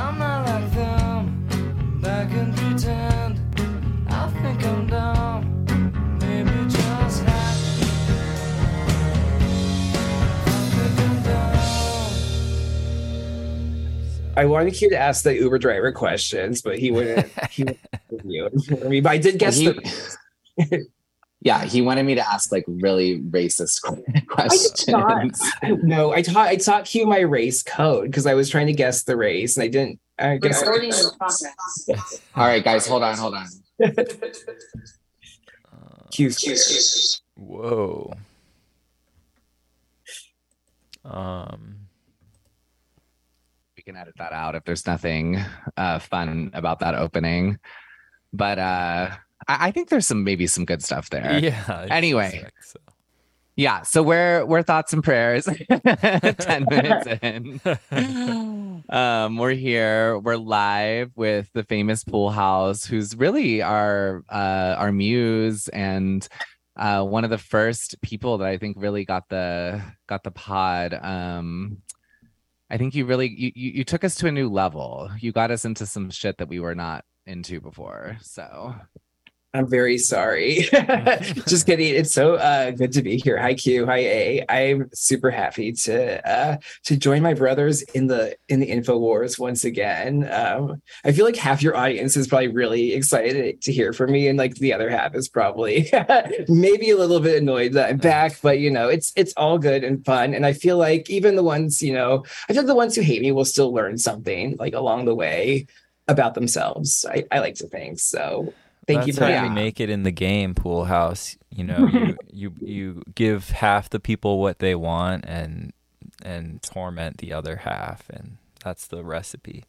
I'm not like them. Back and pretend. I think I'm dumb. Maybe just happy. I think I'm dumb. I wanted you to ask the Uber driver questions, but he wouldn't. He wouldn't review it me. But I did guess He- the. Yeah, he wanted me to ask like really racist questions. I not. No, I taught I taught Q my race code because I was trying to guess the race, and I didn't. I guess Recording in progress. All right, guys, hold on, hold on. Q's Whoa. Um. We can edit that out if there's nothing uh, fun about that opening. But uh, I, I think there's some maybe some good stuff there. Yeah. Anyway. so. Yeah, so we're we're thoughts and prayers. Ten minutes in. um, we're here. We're live with the famous Poolhouse, who's really our uh, our muse and uh, one of the first people that I think really got the got the pod. Um, I think you really you, you you took us to a new level. You got us into some shit that we were not into before. So I'm very sorry. Just kidding. It's so uh, good to be here. Hi Q. Hi A. I'm super happy to uh, to join my brothers in the in the info wars once again. Um, I feel like half your audience is probably really excited to hear from me, and like the other half is probably maybe a little bit annoyed that I'm back. But you know, it's it's all good and fun. And I feel like even the ones you know, I feel like the ones who hate me will still learn something like along the way about themselves. I, I like to think so. Thank you That's for how having you make it in the game, Poolhouse. You know, you, you you give half the people what they want and and torment the other half, and that's the recipe.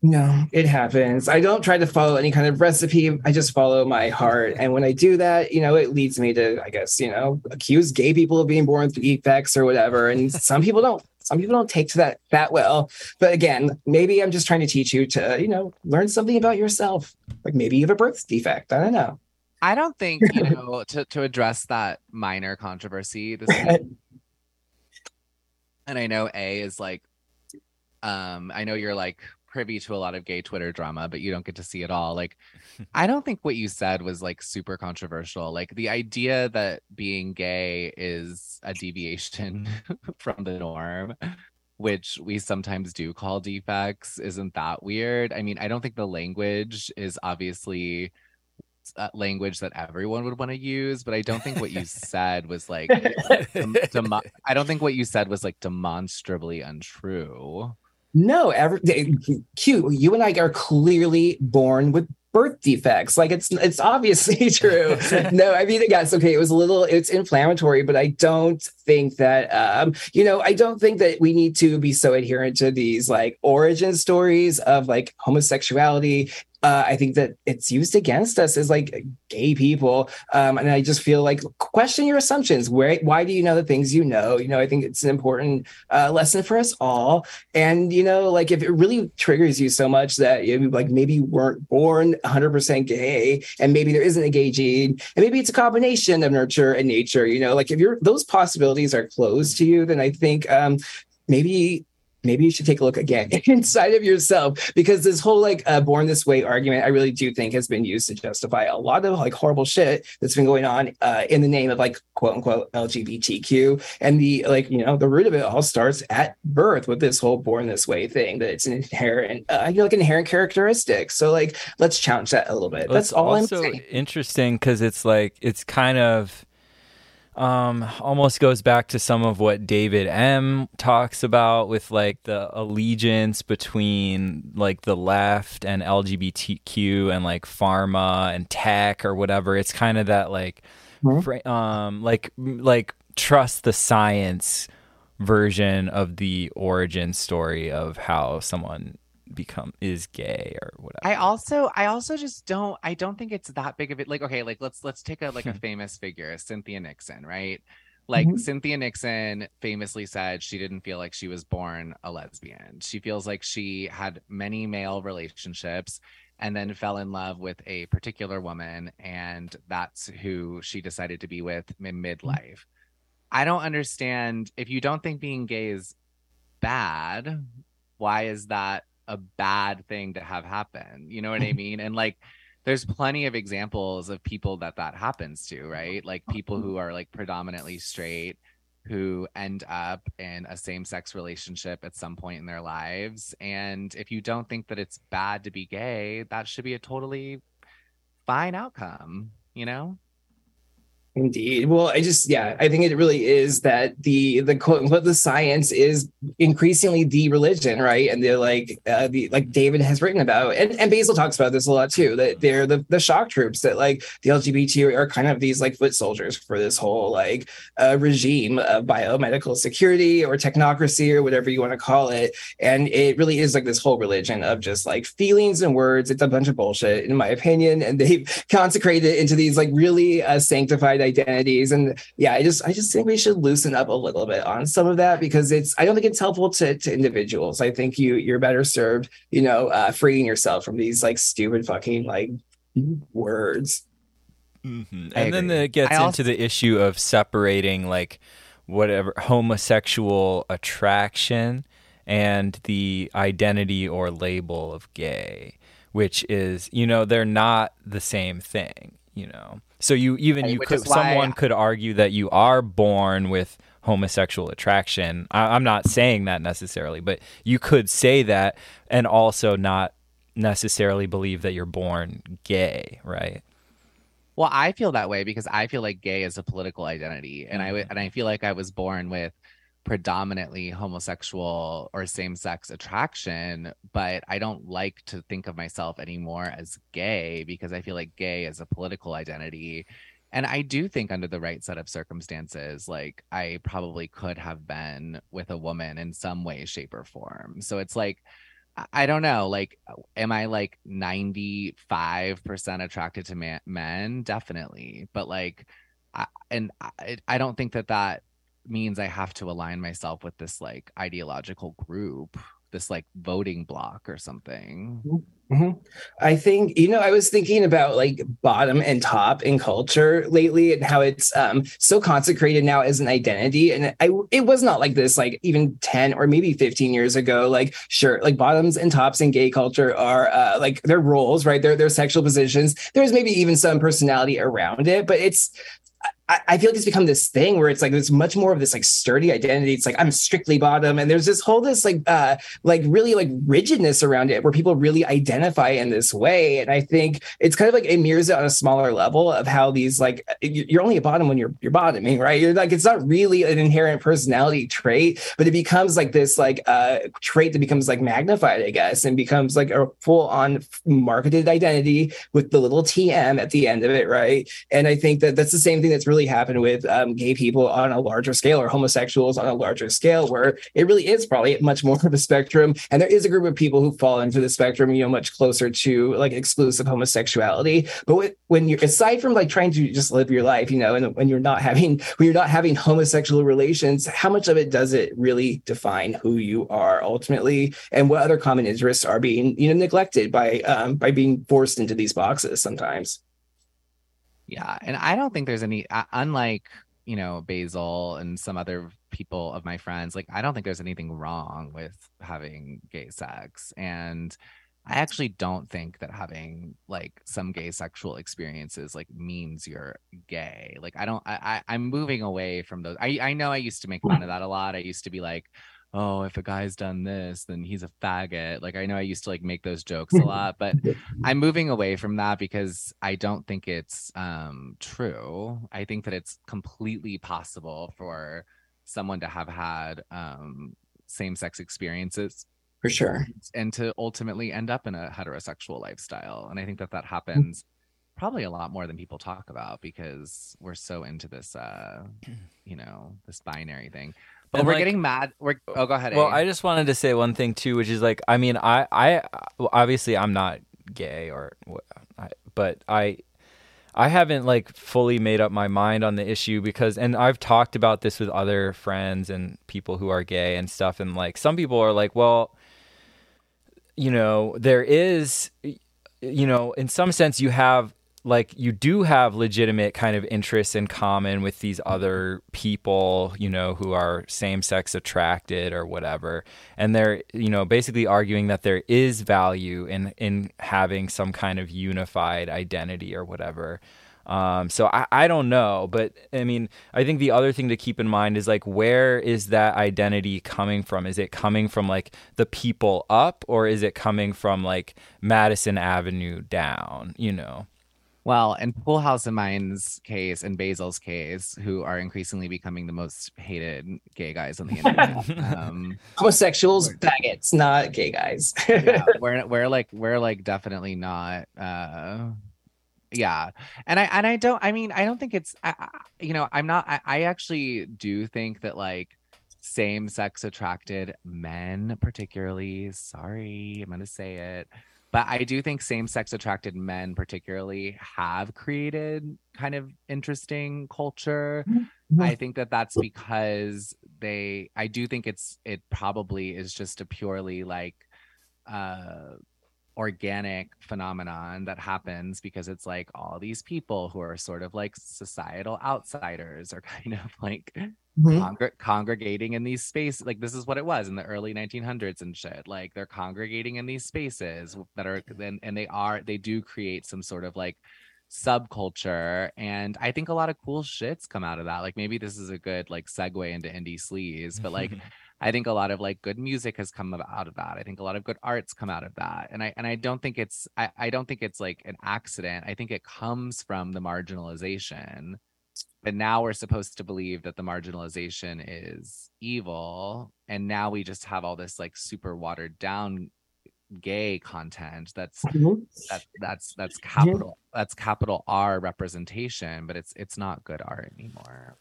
No, it happens. I don't try to follow any kind of recipe. I just follow my heart. And when I do that, you know, it leads me to, I guess, you know, accuse gay people of being born with defects or whatever. And some people don't. Some people don't take to that that well. But again, maybe I'm just trying to teach you to, you know, learn something about yourself. Like maybe you have a birth defect. I don't know. I don't think you know to to address that minor controversy. This week, and I know A is like, um, I know you're like privy to a lot of gay Twitter drama, but you don't get to see it all. Like, I don't think what you said was like super controversial. Like the idea that being gay is a deviation from the norm. Which we sometimes do call defects, isn't that weird? I mean, I don't think the language is obviously uh, language that everyone would want to use, but I don't think what you said was like, dem- demo- I don't think what you said was like demonstrably untrue. No, every eh, cute. you and I are clearly born with birth defects. Like it's it's obviously true. no, I mean, yes, okay, it was a little it's inflammatory, but I don't think that um, you know, I don't think that we need to be so adherent to these like origin stories of like homosexuality. Uh, I think that it's used against us as like gay people, um, and I just feel like question your assumptions. Where, why do you know the things you know? You know, I think it's an important uh, lesson for us all. And you know, like if it really triggers you so much that you like maybe you weren't born 100% gay, and maybe there isn't a gay gene, and maybe it's a combination of nurture and nature. You know, like if you're those possibilities are closed to you, then I think um, maybe maybe you should take a look again inside of yourself because this whole like uh, born this way argument i really do think has been used to justify a lot of like horrible shit that's been going on uh, in the name of like quote unquote lgbtq and the like you know the root of it all starts at birth with this whole born this way thing that it's an inherent uh, you know like inherent characteristic so like let's challenge that a little bit. Well, that's all i'm also saying. interesting because it's like it's kind of um almost goes back to some of what David M talks about with like the allegiance between like the left and LGBTQ and like pharma and tech or whatever it's kind of that like Mhm. fra- um like like trust the science version of the origin story of how someone become is gay or whatever I also, I also just don't, I don't think it's that big of it. Like, okay, like let's let's take a like a famous figure, Cynthia Nixon, right? Like Mhm. Cynthia Nixon famously said she didn't feel like she was born a lesbian. She feels like she had many male relationships and then fell in love with a particular woman and that's who she decided to be with in midlife. I don't understand if you don't think being gay is bad, why is that a bad thing to have happen. You know what I mm-hmm. mean? And like there's plenty of examples of people that that happens to, right? Like people mm-hmm. who are like predominantly straight who end up in a same-sex relationship at some point in their lives and if you don't think that it's bad to be gay, that should be a totally fine outcome, you know? Indeed. Well, I just yeah, I think it really is that the the quote unquote the science is increasingly the religion, right? And they're like uh, the like David has written about, and, and Basil talks about this a lot too. That they're the the shock troops that like the LGBT are kind of these like foot soldiers for this whole like uh, regime of biomedical security or technocracy or whatever you want to call it. And it really is like this whole religion of just like feelings and words. It's a bunch of bullshit, in my opinion, and they've consecrated it into these like really uh, sanctified identities and yeah i just i just think we should loosen up a little bit on some of that because it's i don't think it's helpful to, to individuals i think you you're better served you know uh freeing yourself from these like stupid fucking like words Mhm. And then it gets I into the issue of separating like whatever homosexual attraction and the identity or label of gay, which is, you know, they're not the same thing, you know. So you even you could someone could argue that you are born with homosexual attraction. I, I'm not saying that necessarily, but you could say that and also not necessarily believe that you're born gay, right? Well, I feel that way because I feel like gay is a political identity, and I w- mm. and I feel like I was born with predominantly homosexual or same-sex attraction, but I don't like to think of myself anymore as gay because I feel like gay is a political identity. And I do think under the right set of circumstances, like I probably could have been with a woman in some way, shape, or form. So it's like I- don't know. Like, uh, am I like 95% attracted to man- men? Definitely. But like, I, and I, I don't think that that means I have to align myself with this like ideological group, this like voting block or something. Mhm. I think you know I was thinking about like bottom and top in culture lately and how it's um so consecrated now as an identity and I it was not like this like even 10 or maybe 15 years ago like sure like bottoms and tops in gay culture are uh like their roles right their their sexual positions there's maybe even some personality around it but it's I, I feel like it's become this thing where it's like there's much more of this like sturdy identity. It's like I'm strictly bottom, and there's this whole this like uh like really like rigidness around it where people really identify in this way. And I think it's kind of like it mirrors it on a smaller level of how these like you- you're only a bottom when you're you're bottoming, right? You're like it's not really an inherent personality trait, but it becomes like this like uh trait that becomes like magnified, I guess, and becomes like a full on marketed identity with the little TM at the end of it, right? And I think that that's the same thing that's really happened with um, gay people on a larger scale or homosexuals on a larger scale, where it really is probably much more of a spectrum. And there is a group of people who fall into the spectrum, you know, much closer to like exclusive homosexuality. But when you're aside from like trying to just live your life, you know, and when you're not having when you're not having homosexual relations, how much of it does it really define who you are ultimately, and what other common interests are being you know neglected by um, by being forced into these boxes sometimes. Yeah, and I don't think there's any uh, unlike you know Basil and some other people of my friends. Like I don't think there's anything wrong with having gay sex, and I actually don't think that having like some gay sexual experiences like means you're gay. Like I don't. I, I I'm moving away from those. I I know I used to make fun of that a lot. I used to be like. Oh, if a guy's done this, then he's a faggot. Like I know I used to like make those jokes a lot, but I'm moving away from that because I don't think it's um, true. I think that it's completely possible for someone to have had um, same sex experiences For sure. and to ultimately end up in a heterosexual lifestyle. And I think that that happens probably a lot more than people talk about because we're so into this, uh, you know, this binary thing. But And, we're like- getting mad. We're oh, go ahead. Well, Abe. I just wanted to say one thing too, which is like, I mean, I, I, obviously, I'm not gay or, but I, I haven't like fully made up my mind on the issue because, and I've talked about this with other friends and people who are gay and stuff, and like some people are like, well, you know, there is, you know, in some sense, you have like you do have legitimate kind of interests in common with these other people, you know, who are same sex attracted or whatever. And they're, you know, basically arguing that there is value in in having some kind of unified identity or whatever. Um, so I, I don't know, but I mean, I think the other thing to keep in mind is like, where is that identity coming from? Is it coming from like the people up, or is it coming from like Madison Avenue down? You know? Well, in Poolhouse and Mine's case and Basil's case, who are increasingly becoming the most hated gay guys on the internet. um, Homosexuals, faggots, not gay guys. yeah, we're we're like we're like definitely not uh yeah and i and i don't i mean i don't think it's I, I- you know i'm not I, I actually do think that like same sex attracted men particularly sorry i'm gonna say it but i do think same sex attracted men particularly have created kind of interesting culture. I think that that's because they I do think it's it probably is just a purely like uh organic phenomenon that happens because it's like all these people who are sort of like societal outsiders are kind of like Mhm. congr- congregating in these spaces like this is what it was in the early 1900s and shit. Like they're congregating in these spaces that are then and they are they do create some sort of like subculture and i think a lot of cool shits come out of that. Like maybe this is a good like segue into indie sleaze but like I think a lot of like good music has come out of that. I think a lot of good arts come out of that. And I and I don't think it's I, I don't think it's like an accident. I think it comes from the marginalization. But now we're supposed to believe that the marginalization is evil. And now we just have all this like super watered down gay content that's Mhm. that that's that's capital that's capital R representation, but it's it's not good art anymore.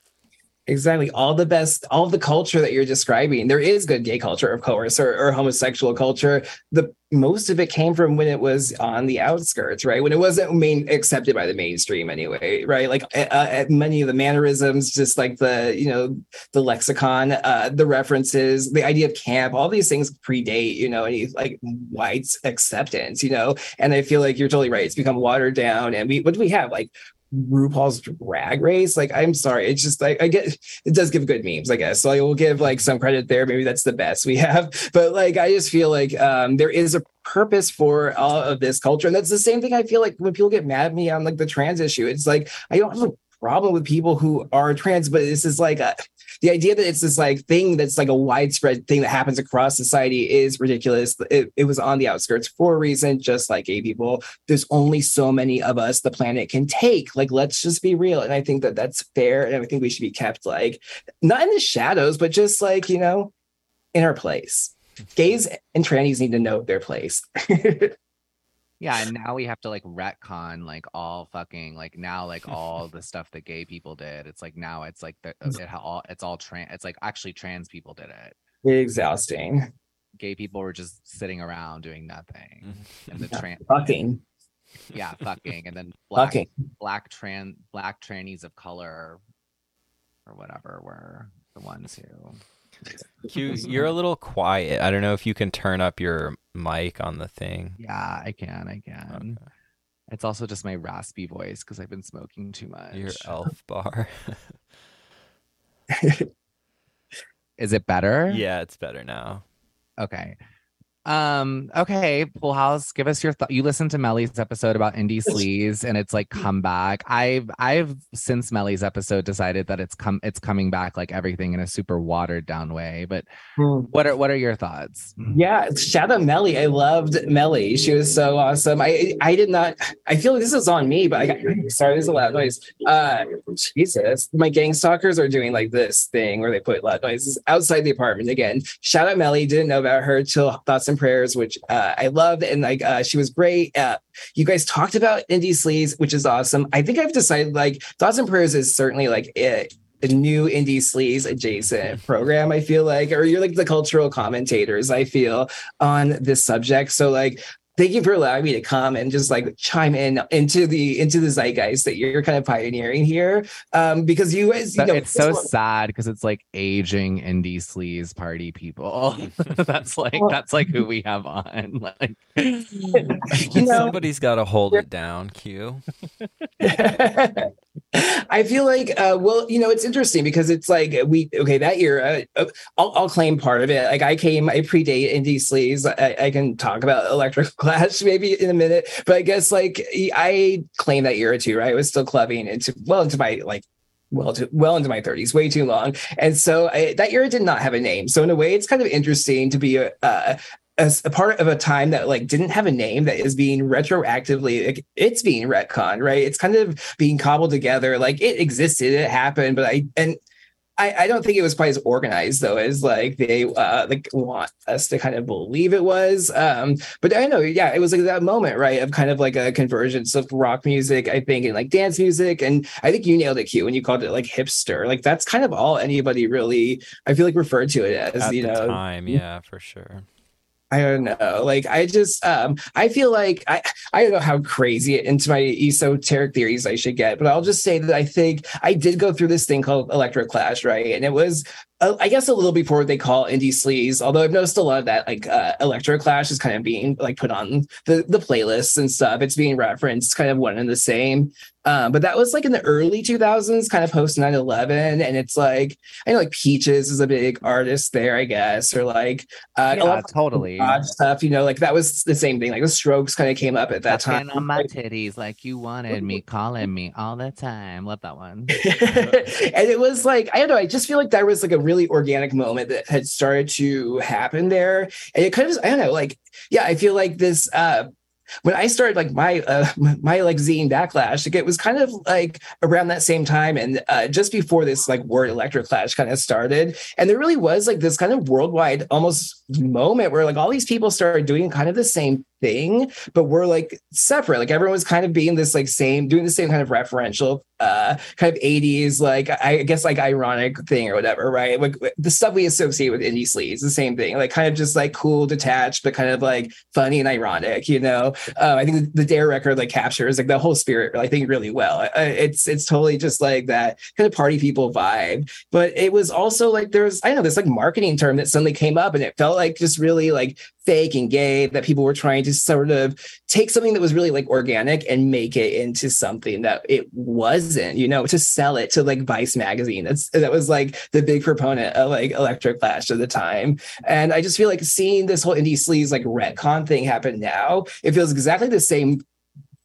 Exactly. All the best, all the culture that you're describing, there is good gay culture, of course, or, or homosexual culture. The most of it came from when it was on the outskirts, right? When it wasn't main accepted by the mainstream anyway, right? Like uh, uh, many of the mannerisms, just like the, you know, the lexicon, uh, the references, the idea of camp, all these things predate, you know, any like white acceptance, you know. And I feel like you're totally right. It's become watered down. And we what do we have? Like RuPaul's drag race. Like, I'm sorry. It's just like I get it does give good memes, I guess. So I will give like some credit there. Maybe that's the best we have. But like I just feel like um there is a purpose for all of this culture. And that's the same thing I feel like when people get mad at me on like the trans issue. It's like I don't have a problem with people who are trans, but this is like a the idea that it's this like thing that's like a widespread thing that happens across society is ridiculous. It, it was on the outskirts for a reason, just like gay people. There's only so many of us the planet can take. Like, let's just be real. And I think that that's fair. And I think we should be kept like not in the shadows, but just like, you know, in our place. Gays and trannies need to know their place. Yeah, and now we have to like retcon like all fucking like now like all the stuff that gay people did. It's like now it's like the, uh, it ha- all it's all trans. It's like actually trans people did it. Exhausting. Gay people were just sitting around doing nothing, mm. and the Yeah, trans Fucking. yeah fucking, and then black Fucking. black trans black trannies of color or whatever were the ones who Q, you're a little quiet. I don't know if you can turn up your mic on the thing. yeah I can I can. Okay. It's also just my raspy voice because I've been smoking too much. Your elf bar. Is it better? yeah, it's better now. Okay. Um, okay, Poolhouse, give us your thought. You listened to Melly's episode about indie sleaze and it's like come back. I've I've since Melly's episode decided that it's come it's coming back like everything in a super watered down way. But what are what are your thoughts? Yeah, shout out Melly. I loved Melly. She was so awesome. I I did not. I feel like this is on me, but I got sorry. There's a loud noise. Uh, Jesus, my gang stalkers are doing like this thing where they put loud noises outside the apartment again. Shout out Melly. Didn't know about her till Thoughts and Prayers, which uh, I loved, and like uh, she was great. Uh, you guys talked about indie sleaze, which is awesome. I think I've decided like Thoughts and Prayers is certainly like it a new indie sleaze adjacent program i feel like or you're like the cultural commentators i feel on this subject so like thank you for allowing me to come and just like chime in into the into the zeitgeist that you're kind of pioneering here. Um, because you guys, you So know, it's so sad because it's like aging indie sleaze party people. that's like Well- that's like who we have on. Like you know, Somebody's got to hold it down, Q. I feel like, uh, well, you know, it's interesting because it's like we okay that year. Uh, I'll, I'll claim part of it. Like I came, I predate indie sleaze. I, I can talk about Electroclash maybe in a minute, but I guess like I claim that year or two. Right, I was still clubbing into well into my like well to well into my 30s way too long and so I, that year did not have a name so in a way it's kind of interesting to be a, uh, as a part of a time that like didn't have a name that is being retroactively like, it's being retconned right? It's kind of being cobbled together. Like it existed it happened but i and I, I don't think it was quite as organized though as like they uh like want us to kind of believe it was. Um but i know yeah it was like that moment right of kind of like a convergence of rock music i think and like dance music and i think you nailed it q when you called it like hipster. Like that's kind of all anybody really i feel like referred to it as At you know? time, yeah, for sure. I don't know. Like I just um I feel like I I don't know how crazy into my esoteric theories I should get, but I'll just say that I think I did go through this thing called electroclash, right? And it was I guess a little before they call indie sleaze, although I've noticed a lot of that like uh, Electroclash is kind of being like put on the the playlists and stuff. It's being referenced kind of one and the same. Um, but that was like in the early 2000s, kind of post 9 11. And it's like, I know like Peaches is a big artist there, I guess, or like uh, yeah, totally. odd stuff, you know, like that was the same thing. Like the strokes kind of came up at that time. on my titties like you wanted me, calling me all the time. Love that one. and it was like, I don't know, I just feel like there was like a really organic moment that had started to happen there. And it kind of, I don't know, like, yeah, I feel like this uh when I started like my uh, my like zine backlash, like it was kind of like around that same time and uh, just before this like word electroclash kind of started, and there really was like this kind of worldwide almost moment where like all these people started doing kind of the same thing, but we're like separate. Like everyone was kind of being this like same doing the same kind of referential uh kind of 80s like I guess like ironic thing or whatever, right? Like the stuff we associate with indie sleaze, the same thing, like kind of just like cool, detached, but kind of like funny and ironic, you know. Um, I think the, the Dare record like captures like the whole spirit, I think, really well. Uh, It's it's totally just like that kind of party people vibe. But it was also like there's I know this like marketing term that suddenly came up, and it felt like just really like fake and gay that people were trying to sort of take something that was really like organic and make it into something that it wasn't, you know, to sell it to like Vice magazine. That's that was like the big proponent of like Electroclash at the time. And I just feel like seeing this whole indie sleaze like retcon thing happen now, it feels exactly the same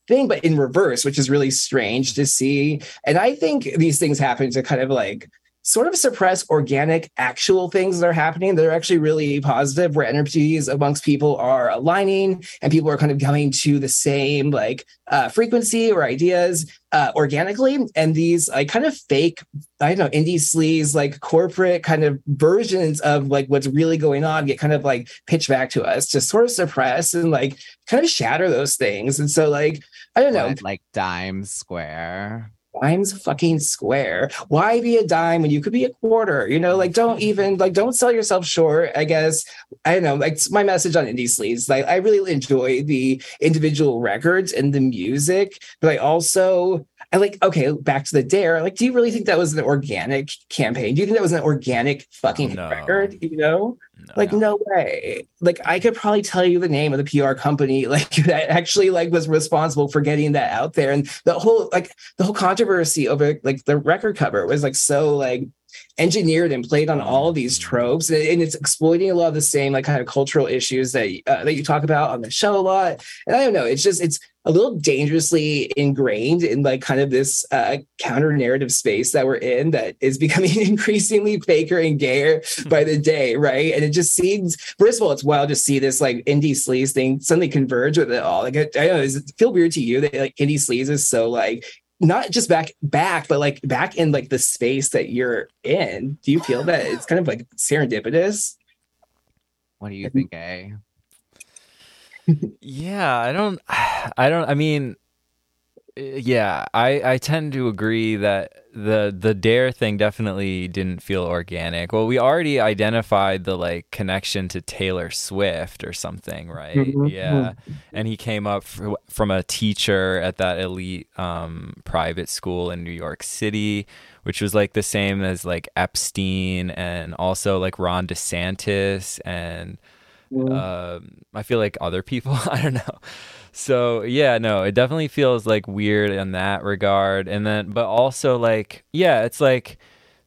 thing, but in reverse, which is really strange to see. And I think these things happen to kind of like sort of suppress organic actual things that are happening that are actually really positive where energies amongst people are aligning and people are kind of coming to the same like uh, frequency or ideas uh, organically. And these like kind of fake i don't know indie sleaze like corporate kind of versions of like what's really going on get kind of like pitched back to us to sort of suppress and like kind of shatter those things. And so like i don't know. Like dime square. Dime's fucking square. Why be a dime when you could be a quarter? You know, like don't even like don't sell yourself short. I guess I don't know. Like my message on indie sleaze. Like I really enjoy the individual records and the music, but I also I like okay. Back to the dare. Like, do you really think that was an organic campaign? Do you think that was an organic fucking No. record? You know, No, like no. no way like i could probably tell you the name of the pr company like that actually like was responsible for getting that out there and the whole like the whole controversy over like the record cover was like so like engineered and played on all of these tropes and, it's exploiting a lot of the same like kind of cultural issues that uh, that you talk about on the show a lot and i don't know it's just it's a little dangerously ingrained in like kind of this uh, counter narrative space that we're in that is becoming increasingly faker and gayer by the day, right? And it just seems, first of all, it's wild to see this like indie sleaze thing suddenly converge with it all. Like, I, I don't know, does it feel weird to you that like indie sleaze is so like not just back back, but like back in like the space that you're in? Do you feel that it's kind of like serendipitous? What do you think, eh? Yeah, I don't I don't I mean yeah, I, I tend to agree that the the dare thing definitely didn't feel organic. Well, we already identified the like connection to Taylor Swift or something, right? Mhm. Yeah, and he came up fr- from a teacher at that elite um, private school in New York City, which was like the same as like Epstein and also like Ron DeSantis and um, I feel like other people. I don't know. So yeah, no, it definitely feels like weird in that regard. And then, but also like, yeah, it's like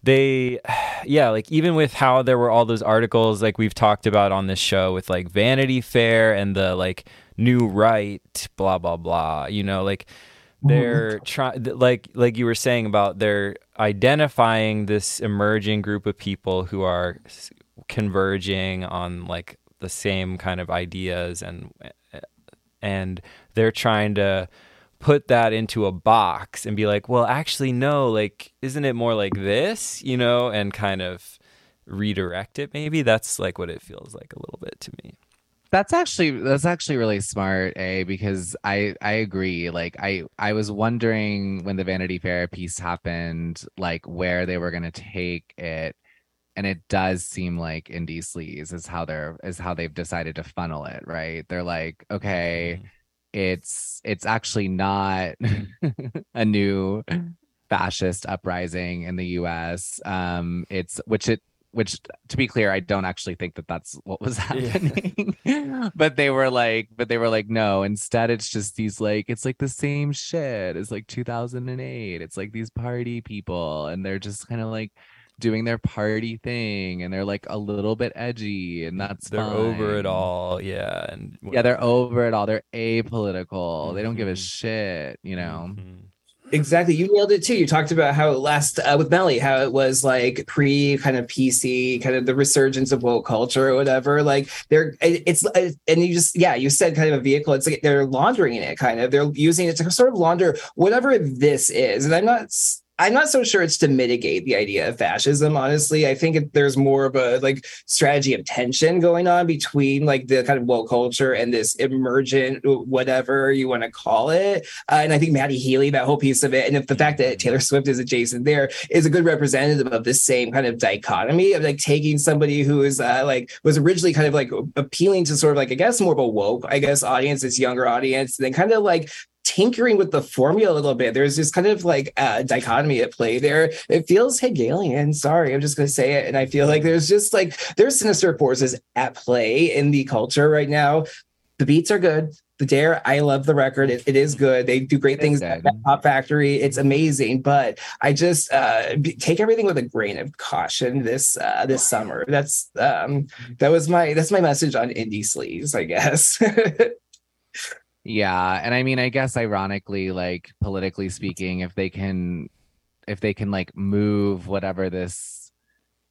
they, yeah, like even with how there were all those articles like we've talked about on this show with like Vanity Fair and the like new right, blah blah blah. You know, like they're trying like like you were saying about they're identifying this emerging group of people who are converging on like the same kind of ideas and and they're trying to put that into a box and be like well actually no like isn't it more like this you know and kind of redirect it maybe that's like what it feels like a little bit to me That's actually that's actually really smart, A, because I I agree. Like I I was wondering when the Vanity Fair piece happened, like where they were gonna take it. And it does seem like indie sleaze is how they're is how they've decided to funnel it, right? They're like, okay, it's it's actually not a new fascist uprising in the US. Um, it's which it which to be clear, I don't actually think that that's what was happening. but they were like, but they were like, no. Instead, it's just these like, it's like the same shit. It's like 2008. It's like these party people, and they're just kind of like doing their party thing, and they're like a little bit edgy, and that's they're over it all yeah and Yeah, they're over it all. They're apolitical. They don't give a Mhm. shit, you know. Mhm. Exactly. You nailed it too. You talked about how last uh, with Melly, how it was like pre kind of PC, kind of the resurgence of woke culture or whatever. Like they're, it's, uh, and you just, yeah, you said kind of a vehicle. It's like they're laundering it kind of. They're using it to sort of launder whatever this is. And I'm not, s- I'm not so sure it's to mitigate the idea of fascism. Honestly, I think there's more of a like strategy of tension going on between like the kind of woke culture and this emergent, whatever you want to call it. Uh, and I think Matty Healy, that whole piece of it, and if the fact that Taylor Swift is adjacent there is a good representative of the same kind of dichotomy of like taking somebody who is uh, like was originally kind of like appealing to sort of like I guess more of a woke I guess audience, this younger audience, and then kind of like tinkering with the formula a little bit. There's this kind of like uh, dichotomy at play there. It feels Hegelian. Sorry, I'm just going to say it. And I feel like there's just like there's sinister forces at play in the culture right now. The beats are good. The Dare, I love the record. It, it is good. They do great things at Pop Factory. It's amazing, but I just uh, be- take everything with a grain of caution this uh, this summer. That's um, that was my that's my message on indie sleaze, I guess. Yeah, and I mean, I guess ironically, like politically speaking, if they can, if they can like move whatever this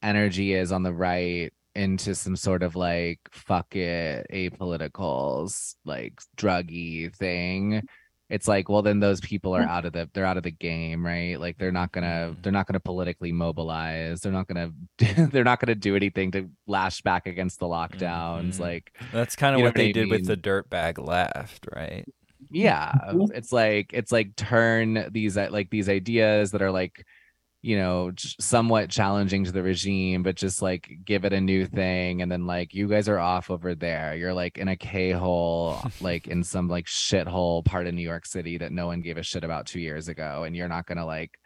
energy is on the right into some sort of like fuck it apoliticals like druggy thing it's like well then those people are out of the they're out of the game right like they're not gonna Mhm. they're not gonna politically mobilize they're not gonna they're not gonna do anything to lash back against the lockdowns Mhm. like that's kind of what I they did with mean? the dirtbag left right yeah it's like it's like turn these like these ideas that are like you know somewhat challenging to the regime but just like give it a new thing and then like you guys are off over there. You're like in a k-hole like in some like shithole part of new york city that no one gave a shit about two years ago and you're not gonna like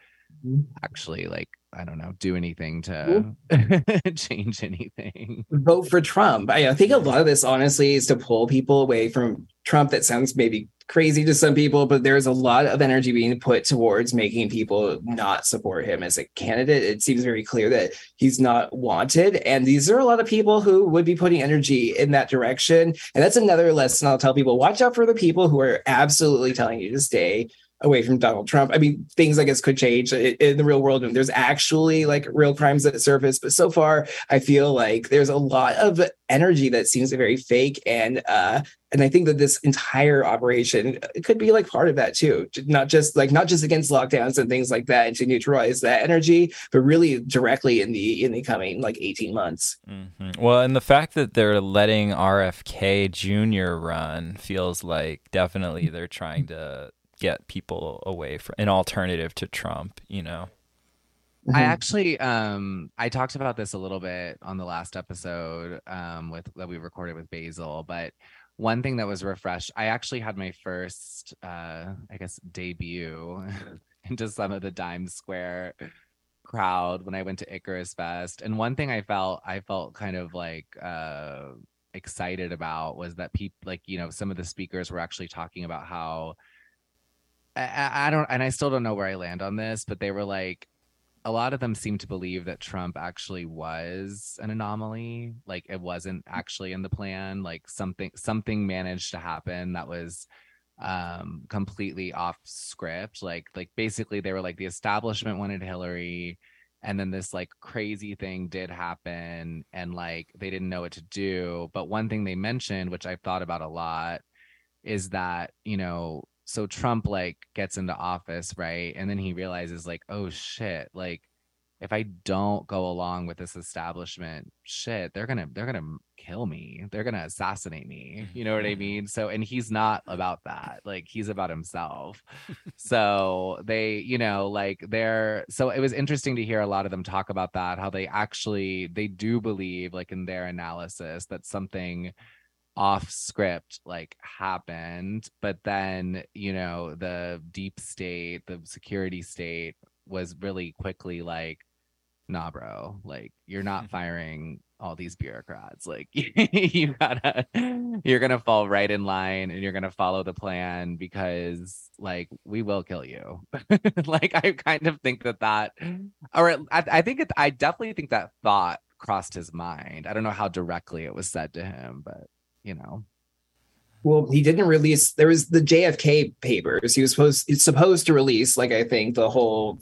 Mm-hmm. actually like i don't know do anything to change anything vote for Trump. I, I think a lot of this, honestly, is to pull people away from Trump. That sounds maybe crazy to some people, but there's a lot of energy being put towards making people not support him as a candidate. It seems very clear that he's not wanted. And these are a lot of people who would be putting energy in that direction. And that's another lesson I'll tell people watch out for the people who are absolutely telling you to stay away from Donald Trump. I mean, things I guess could change in the real world. And there's actually like real crimes that surface, but so far I feel like there's a lot of energy that seems very fake, and uh, and I think that this entire operation could be like part of that too. Not just like not just against lockdowns and things like that, and to neutralize that energy, but really directly in the in the coming like 18 months. Mhm. Well, and the fact that they're letting RFK Jr. run feels like definitely they're trying to get people away from an alternative to Trump, you know. Mm-hmm. I actually um I talked about this a little bit on the last episode um with that we recorded with Basil, but one thing that was refreshed, I actually had my first uh I guess debut into some of the Dime Square crowd when I went to Icarus Fest. And one thing I felt I felt kind of like uh excited about was that people like you know some of the speakers were actually talking about how I- I, don't and I still don't know where I land on this, but they were like a lot of them seem to believe that Trump actually was an anomaly, like it wasn't actually in the plan, like something something managed to happen that was um completely off script. Like like basically they were like the establishment wanted Hillary and then this like crazy thing did happen and like they didn't know what to do. But one thing they mentioned which I've thought about a lot is that you know so Trump like gets into office, right? And then he realizes like, oh shit, like if I don't go along with this establishment, shit, they're gonna they're gonna kill me. They're gonna assassinate me. You know what I mean? So and he's not about that. Like he's about himself. so they, you know, like they're so it was interesting to hear a lot of them talk about that, how they actually they do believe, like in their analysis, that something off script like happened but then you know the deep state the security state was really quickly like nah bro like you're not firing all these bureaucrats. Like you gotta you're gonna fall right in line and you're gonna follow the plan because like we will kill you. Like i kind of think that that or i, I think it i definitely think that thought crossed his mind. I don't know how directly it was said to him but you know Well, he didn't release. There was the JFK papers. He was supposed he's supposed to release, like I think the whole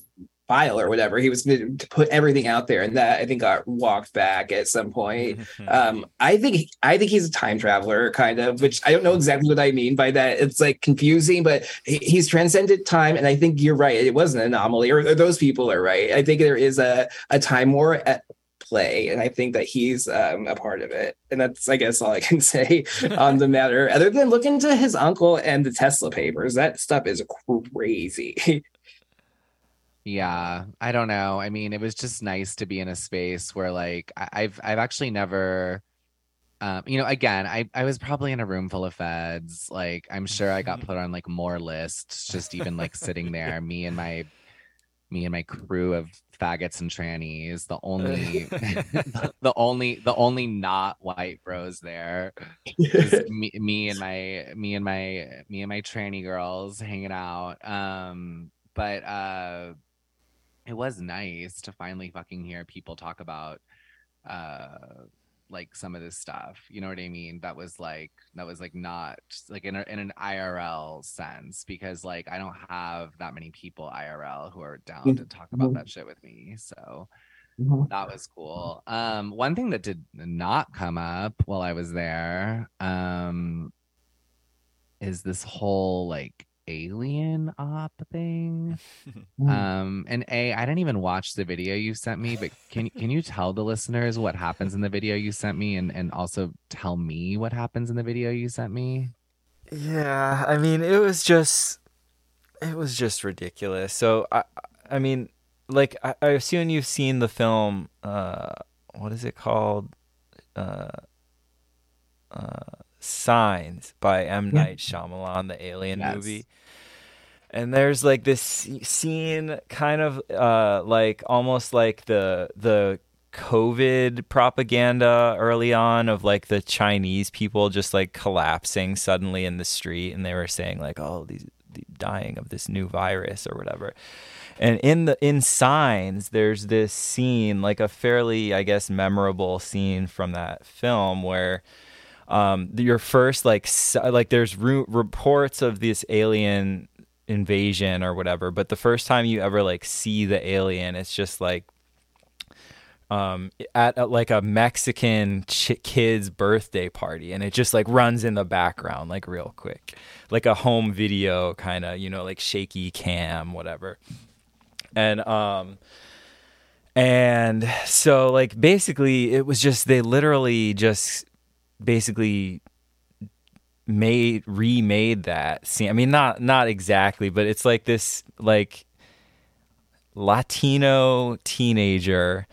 file or whatever. He was uh, to put everything out there, and that I think got walked back at some point. Mm-hmm. Um, I think I think he's a time traveler, kind of, which I don't know exactly what I mean by that. It's like confusing, but he- he's transcended time, and I think you're right. It was an anomaly, or, or those people are right. I think there is a a time war at play, and I think that he's um, a part of it. And that's, I guess, all I can say on the matter. Other than look into his uncle and the Tesla papers, that stuff is crazy. Yeah, I don't know. I mean, it was just nice to be in a space where like I, I've I've actually never um you know again I I was probably in a room full of feds like I'm sure I got put on like more lists just even like sitting there me and my me and my crew of faggots and trannies the only the only the only not white bros there. me, me and my me and my me and my tranny girls hanging out um but uh it was nice to finally fucking hear people talk about uh like some of this stuff you know what i mean that was like that was like not like in, a, in an irl sense because like i don't have that many people irl who are down to talk about Mhm. that shit with me so that was cool. Um, one thing that did not come up while I was there, um, is this whole like alien op thing. Um, and a, I didn't even watch the video you sent me, but can can you tell the listeners what happens in the video you sent me, and and also tell me what happens in the video you sent me? Yeah, I mean, it was just, it was just ridiculous. So I, I mean, like I, I assume you've seen the film. Uh, what is it called? Uh, uh, Signs by M Yeah. Night Shyamalan, the Alien Yes. movie. And there's like this scene, kind of uh, like almost like the the COVID propaganda early on of like the Chinese people just like collapsing suddenly in the street, and they were saying like, "Oh, these the- dying of this new virus or whatever." And in the in signs, there's this scene, like a fairly, I guess, memorable scene from that film where um your first like like there's reports of this alien invasion or whatever but the first time you ever like see the alien it's just like um at, at like a mexican ch- kid's birthday party and it just like runs in the background like real quick. Like a home video kind of you know like shaky cam whatever. And um and so like basically it was just they literally just basically made remade that scene. I mean, not not exactly, but it's like this like Latino teenager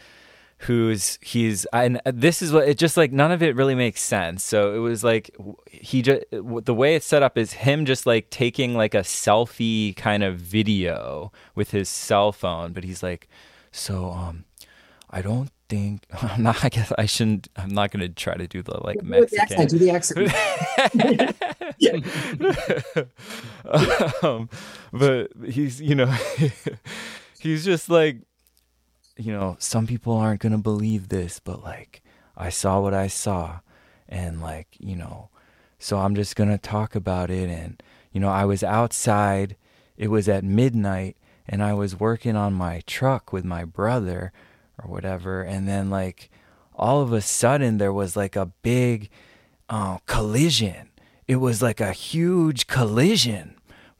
who's he's and this is what it just like none of it really makes sense so it was like he just the way it's set up is him just like taking like a selfie kind of video with his cell phone but he's like so um i don't think i'm not i guess i shouldn't i'm not gonna try to do the like Do the accent. mexican Do the accent. um, but he's you know he's just like you know some people aren't gonna believe this but like i saw what i saw and like you know so i'm just gonna talk about it and you know i was outside it was at midnight and i was working on my truck with my brother or whatever. And then like all of a sudden there was like a big uh, collision. It was like a huge collision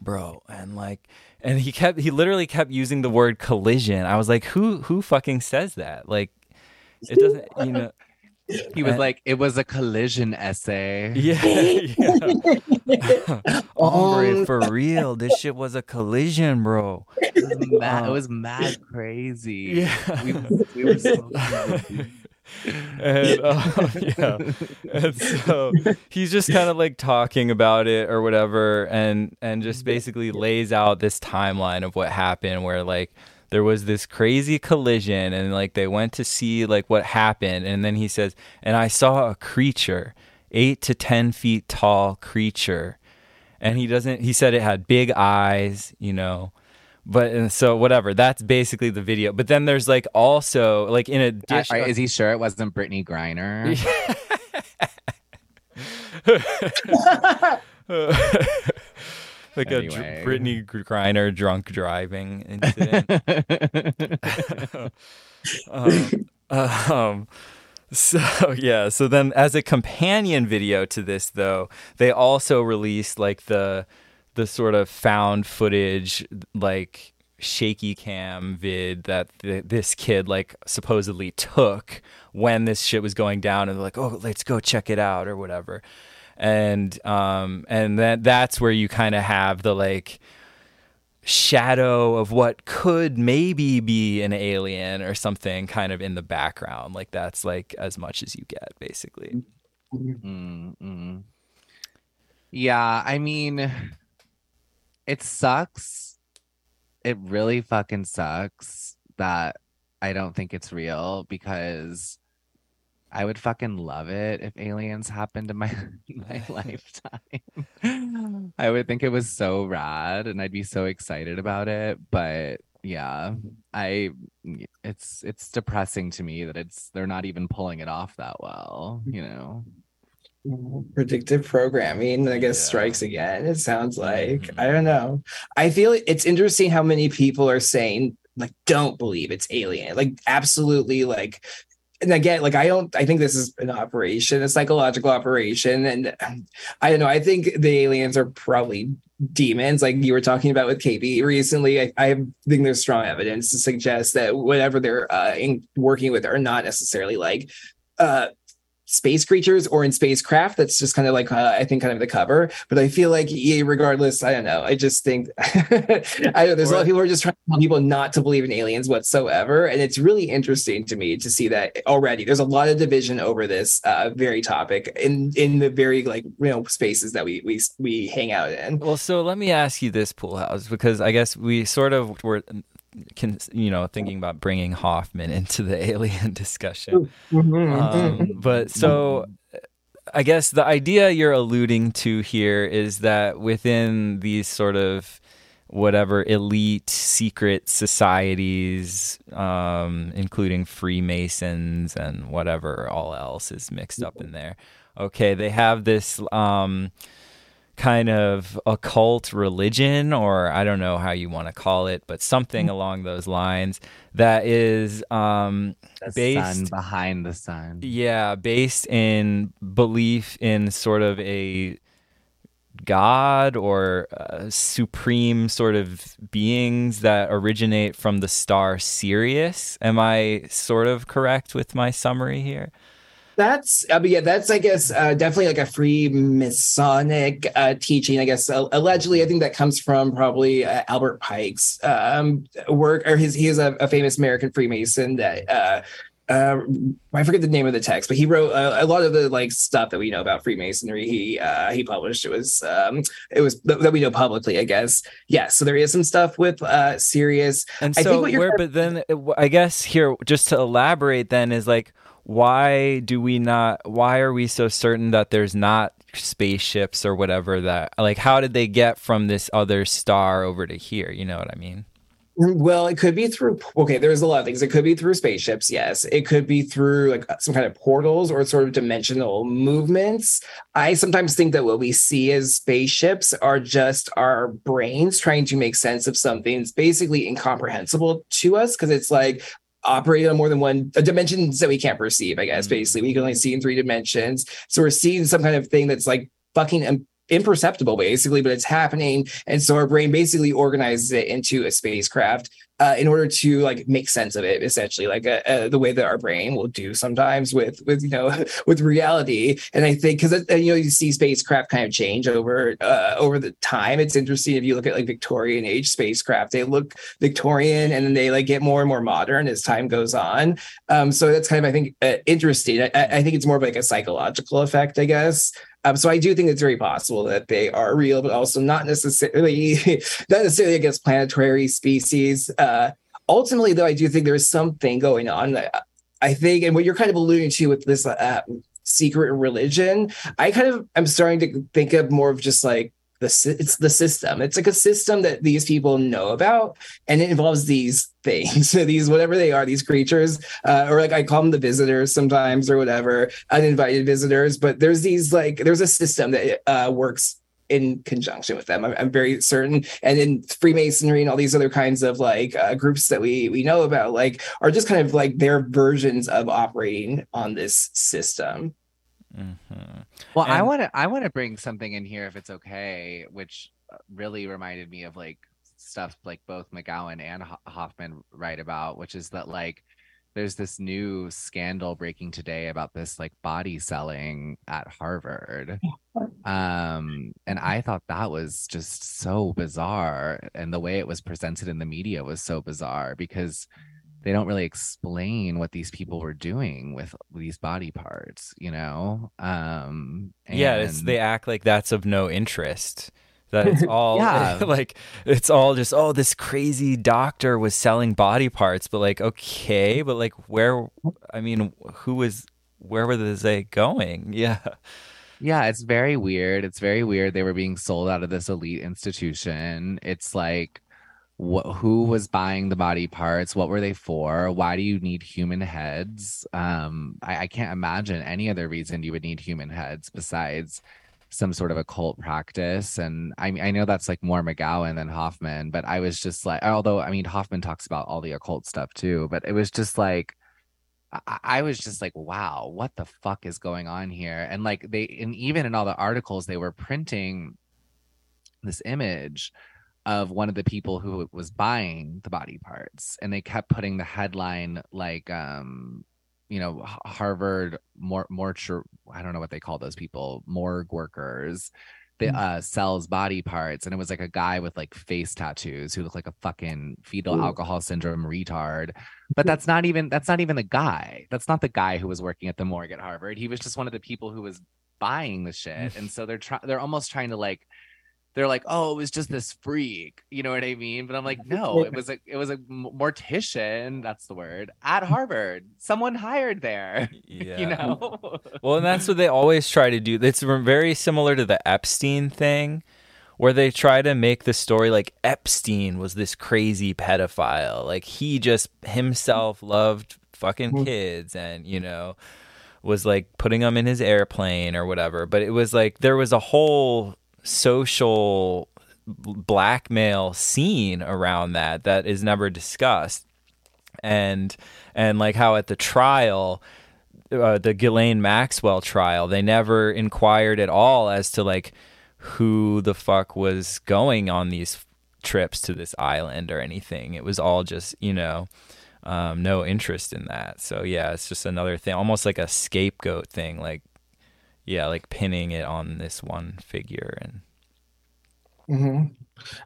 bro. And like and he kept he literally kept using the word collision. I was like who who fucking says that? Like it doesn't you know He was Uh, like, it was a collision essay. yeah, yeah. Hombre, Um, for real this shit was a collision bro It was mad, Uh, it was mad crazy. yeah We, we were smoking and um, yeah and so he's just kind of like talking about it or whatever and and just basically lays out this timeline of what happened where like there was this crazy collision and like they went to see like what happened and then he says and i saw a creature eight to ten feet tall creature and he doesn't he said it had big eyes you know but and so whatever that's basically the video but then there's like also like in addition are- is he sure it wasn't Brittney Griner? like a Anyway. dr- Brittney Griner drunk driving incident. um, um, so yeah, so then as a companion video to this, though, they also released like the the sort of found footage, like shaky cam vid that th- this kid like supposedly took when this shit was going down and they're like oh let's go check it out or whatever and um and that that's where you kind of have the like shadow of what could maybe be an alien or something kind of in the background like that's like as much as you get basically Mm, mm. Yeah, I mean, it sucks. It really fucking sucks that I don't think it's real because I would fucking love it if aliens happened in my my lifetime. I would think it was so rad and I'd be so excited about it, but yeah, I it's it's depressing to me that it's they're not even pulling it off that well, you know. predictive programming i guess Yeah. strikes again it sounds like Mhm. i don't know i feel it's interesting how many people are saying like don't believe it's alien like absolutely like and again like i don't i think this is an operation a psychological operation. And i don't know i think the aliens are probably demons like you were talking about with KB recently. I, I think there's strong evidence to suggest that whatever they're uh, in, working with are not necessarily like uh space creatures or in spacecraft that's just kind of like uh, i think kind of the cover. But i feel like yeah, regardless i don't know i just think i know there's a lot of people who are just trying to tell people not to believe in aliens whatsoever and it's really interesting to me to see that already. There's a lot of division over this uh, very topic in in the very like you know spaces that we we we hang out in. Well so let me ask you this Poolhouse because i guess we sort of were can you know thinking about bringing hoffman into the alien discussion um, but so I guess the idea you're alluding to here is that within these sort of whatever elite secret societies, um, including Freemasons and whatever all else is mixed up in there. Okay, they have this um, kind of occult religion, or I don't know how you want to call it, but something along those lines that is um, The based behind the sun. yeah, based in belief in sort of a god or uh, supreme sort of beings that originate from the star Sirius. Am I sort of correct with my summary here? That's, I mean, yeah, that's, I guess, uh, definitely like a free Masonic uh, teaching. I guess uh, allegedly, I think that comes from probably uh, Albert Pike's um, work, or his. He is a, a famous American Freemason that. Uh, uh, I forget the name of the text, but he wrote uh, a lot of the like stuff that we know about Freemasonry. He uh, he published. It was um, it was that we know publicly, I guess. Yeah, so there is some stuff with uh, Sirius. And I so, think what you're where, but then I guess here, just to elaborate, then is like, why do we not? Why are we so certain that there's not spaceships or whatever that? Like, how did they get from this other star over to here? You know what I mean? Well, it could be through. Okay, there's a lot of things. It could be through spaceships. Yes, it could be through like some kind of portals or sort of dimensional movements. I sometimes think that what we see as spaceships are just our brains trying to make sense of something that's basically incomprehensible to us because it's like operating on more than one uh, dimensions that we can't perceive. I guess basically we can only see in three dimensions. So we're seeing some kind of thing that's like fucking im- imperceptible basically but it's happening. And so our brain basically organizes it into a spacecraft uh, in order to like make sense of it essentially like uh, uh, the way that our brain will do sometimes with with you know with reality. And i think because you know you see spacecraft kind of change over uh, over the time. It's interesting if you look at like victorian age spacecraft they look victorian and then they like get more and more modern as time goes on. Um so that's kind of i think uh, interesting. I, I think it's more of like a psychological effect i guess um, so I do think it's very possible that they are real, but also not necessarily not necessarily against planetary species. Uh, ultimately, though, I do think there's something going on. I, I think, and what you're kind of alluding to with this uh, secret religion, I kind of am starting to think of more of just like the it's the system. It's like a system that these people know about, and it involves these things, these whatever they are, these creatures, uh, or like I call them the visitors sometimes, or whatever, uninvited visitors. But there's these like there's a system that uh, works in conjunction with them. I'm, I'm very certain, and in Freemasonry and all these other kinds of like uh, groups that we we know about, like are just kind of like their versions of operating on this system. Hmm Well, I want to I want to bring something in here if it's okay, which uh, really reminded me of like stuff like both McGowan and Ho- Hoffman write about, which is that like there's this new scandal breaking today about this like body selling at Harvard. Um and I thought that was just so bizarre and the way it was presented in the media was so bizarre because they don't really explain what these people were doing with these body parts, you know? Um Yeah, it's, they act like that's of no interest. That it's all Yeah. like it's all just oh this crazy doctor was selling body parts, but like okay, but like where? I mean, who was? Where were they going? Yeah, Yeah, it's very weird. It's very weird. They were being sold out of this elite institution. It's like, wh- who was buying the body parts? What were they for? Why do you need human heads? Um, I, I can't imagine any other reason you would need human heads besides some sort of occult practice. And I I know that's like more McGowan than Hoffman, but I was just like, although I mean Hoffman talks about all the occult stuff too, but it was just like. I was just like, wow, what the fuck is going on here? And like they, and even in all the articles, they were printing this image of one of the people who was buying the body parts, and they kept putting the headline like, um, you know, Harvard mor- mortuary, I don't know what they call those people, morgue workers. That Mm. uh, sells body parts, and it was like a guy with like face tattoos who looked like a fucking fetal Ooh. alcohol syndrome retard but that's not even that's not even the guy that's not the guy who was working at the morgue at harvard he was just one of the people who was buying the shit and so they're trying they're almost trying to like they're like oh it was just this freak you know what i mean but i'm like no it was a it was a mortician that's the word at harvard someone hired there yeah. you know Well, and that's what they always try to do. It's very similar to the Epstein thing, where they try to make the story like Epstein was this crazy pedophile. Like he just himself loved fucking mm-hmm. kids and, you know, was like putting them in his airplane or whatever. But it was like there was a whole social blackmail scene around that that is never discussed. And and like how at the trial uh, the Ghislaine Maxwell trial, they never inquired at all as to like who the fuck was going on these trips to this island or anything. It was all just, you know, um, no interest in that. So yeah, it's just another thing, almost like a scapegoat thing. Like yeah, like pinning it on this one figure and. hmm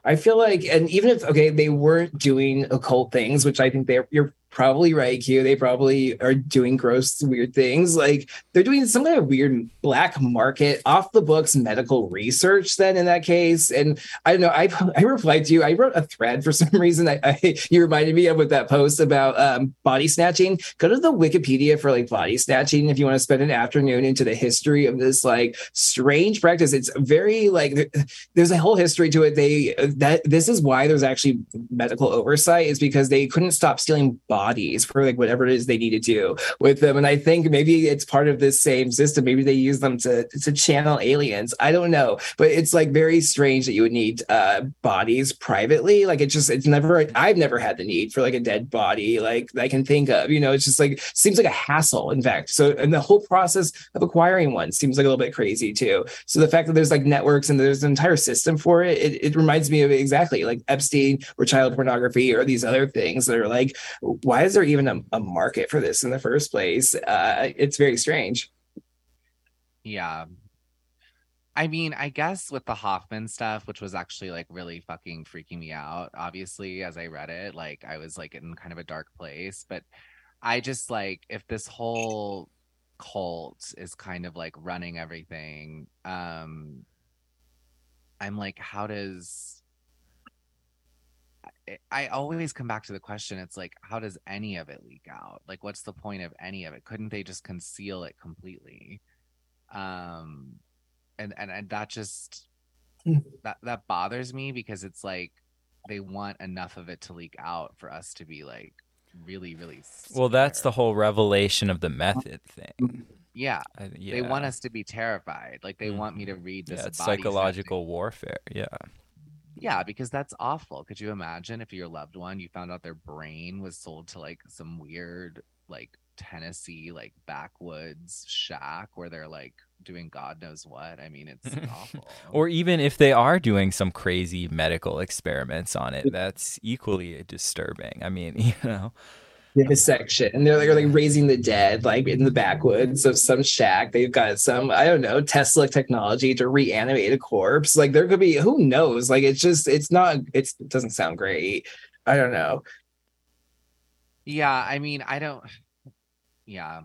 I feel like, and even if okay, they weren't doing occult things, which I think they're you're probably right, Q. They probably are doing gross, weird things. Like they're doing some kind of weird black market, off the books medical research. Then in that case, and I don't know. I I replied to you. I wrote a thread for some reason. I, I you reminded me of with that post about um, body snatching. Go to the Wikipedia for like body snatching if you want to spend an afternoon into the history of this like strange practice. It's very like there's a whole history to it. They that this is why there's actually medical oversight is because they couldn't stop stealing bodies for like whatever it is they need to do with them. And I think maybe it's part of this same system. Maybe they use them to to channel aliens. I don't know, but it's like very strange that you would need uh, bodies privately. Like it just it's never I've never had the need for like a dead body like I can think of. You know, it's just like seems like a hassle. In fact, so and the whole process of acquiring one seems like a little bit crazy too. So the fact that there's like networks and there's an entire system for it, it, it reminds me of exactly like Epstein or child pornography or these other things that are like, why is there even a, a market for this in the first place? Uh, it's very strange. Yeah. I mean, I guess with the Hoffman stuff, which was actually like really fucking freaking me out, obviously, as I read it, like I was like in kind of a dark place. But I just like, if this whole cult is kind of like running everything, um, I'm like, how does. I- I always come back to the question it's like, how does any of it leak out? Like, what's the point of any of it? Couldn't they just conceal it completely? um and and, and that just Hmm. that that bothers me because it's like they want enough of it to leak out for us to be like really really Well, that's the whole revelation of the method thing. yeah I, yeah. they want us to be terrified like they want me to read this Yeah, it's body psychological warfare. Yeah. Yeah because that's awful could you imagine if your loved one you found out their brain was sold to like some weird like tennessee like backwoods shack where they're like doing god knows what i mean it's awful Or even if they are doing some crazy medical experiments on it, that's equally disturbing. I mean, you know. Vivisection. And they're like, like raising the dead, like in the backwoods of some shack. They've got some, I don't know, Tesla technology to reanimate a corpse. Like there could be, who knows? Like it's just, it's not, it's, it doesn't sound great. I don't know. Yeah, I mean, I don't. Yeah,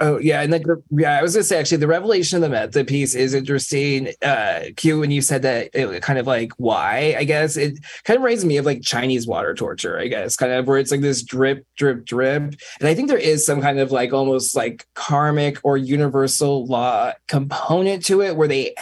Oh yeah, and like yeah, I was gonna say actually the revelation of the method piece is interesting. Uh, Q, when you said that, it kind of like why? I guess it kind of reminds me of like Chinese water torture. I guess kind of where it's like this drip, drip, drip, and I think there is some kind of like almost like karmic or universal law component to it where they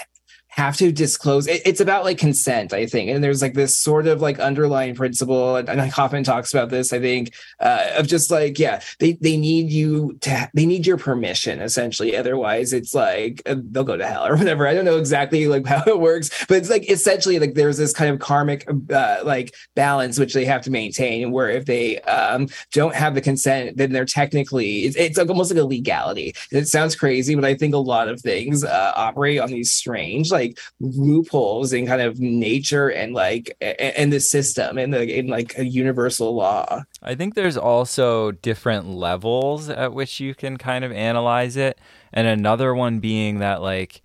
have to disclose it, it's about like consent i think. And there's like this sort of like underlying principle and, and hoffman talks about this i think uh, of just like yeah they they need you to they need your permission essentially. Otherwise it's like uh, they'll go to hell or whatever. I don't know exactly like how it works but it's like essentially like there's this kind of karmic uh, like balance which they have to maintain where if they um, don't have the consent then they're technically it's, it's almost like a legality. It sounds crazy but i think a lot of things uh, operate on these strange like loopholes in kind of nature and like and the system and the in like a universal law I think there's also different levels at which you can kind of analyze it. And another one being that, like,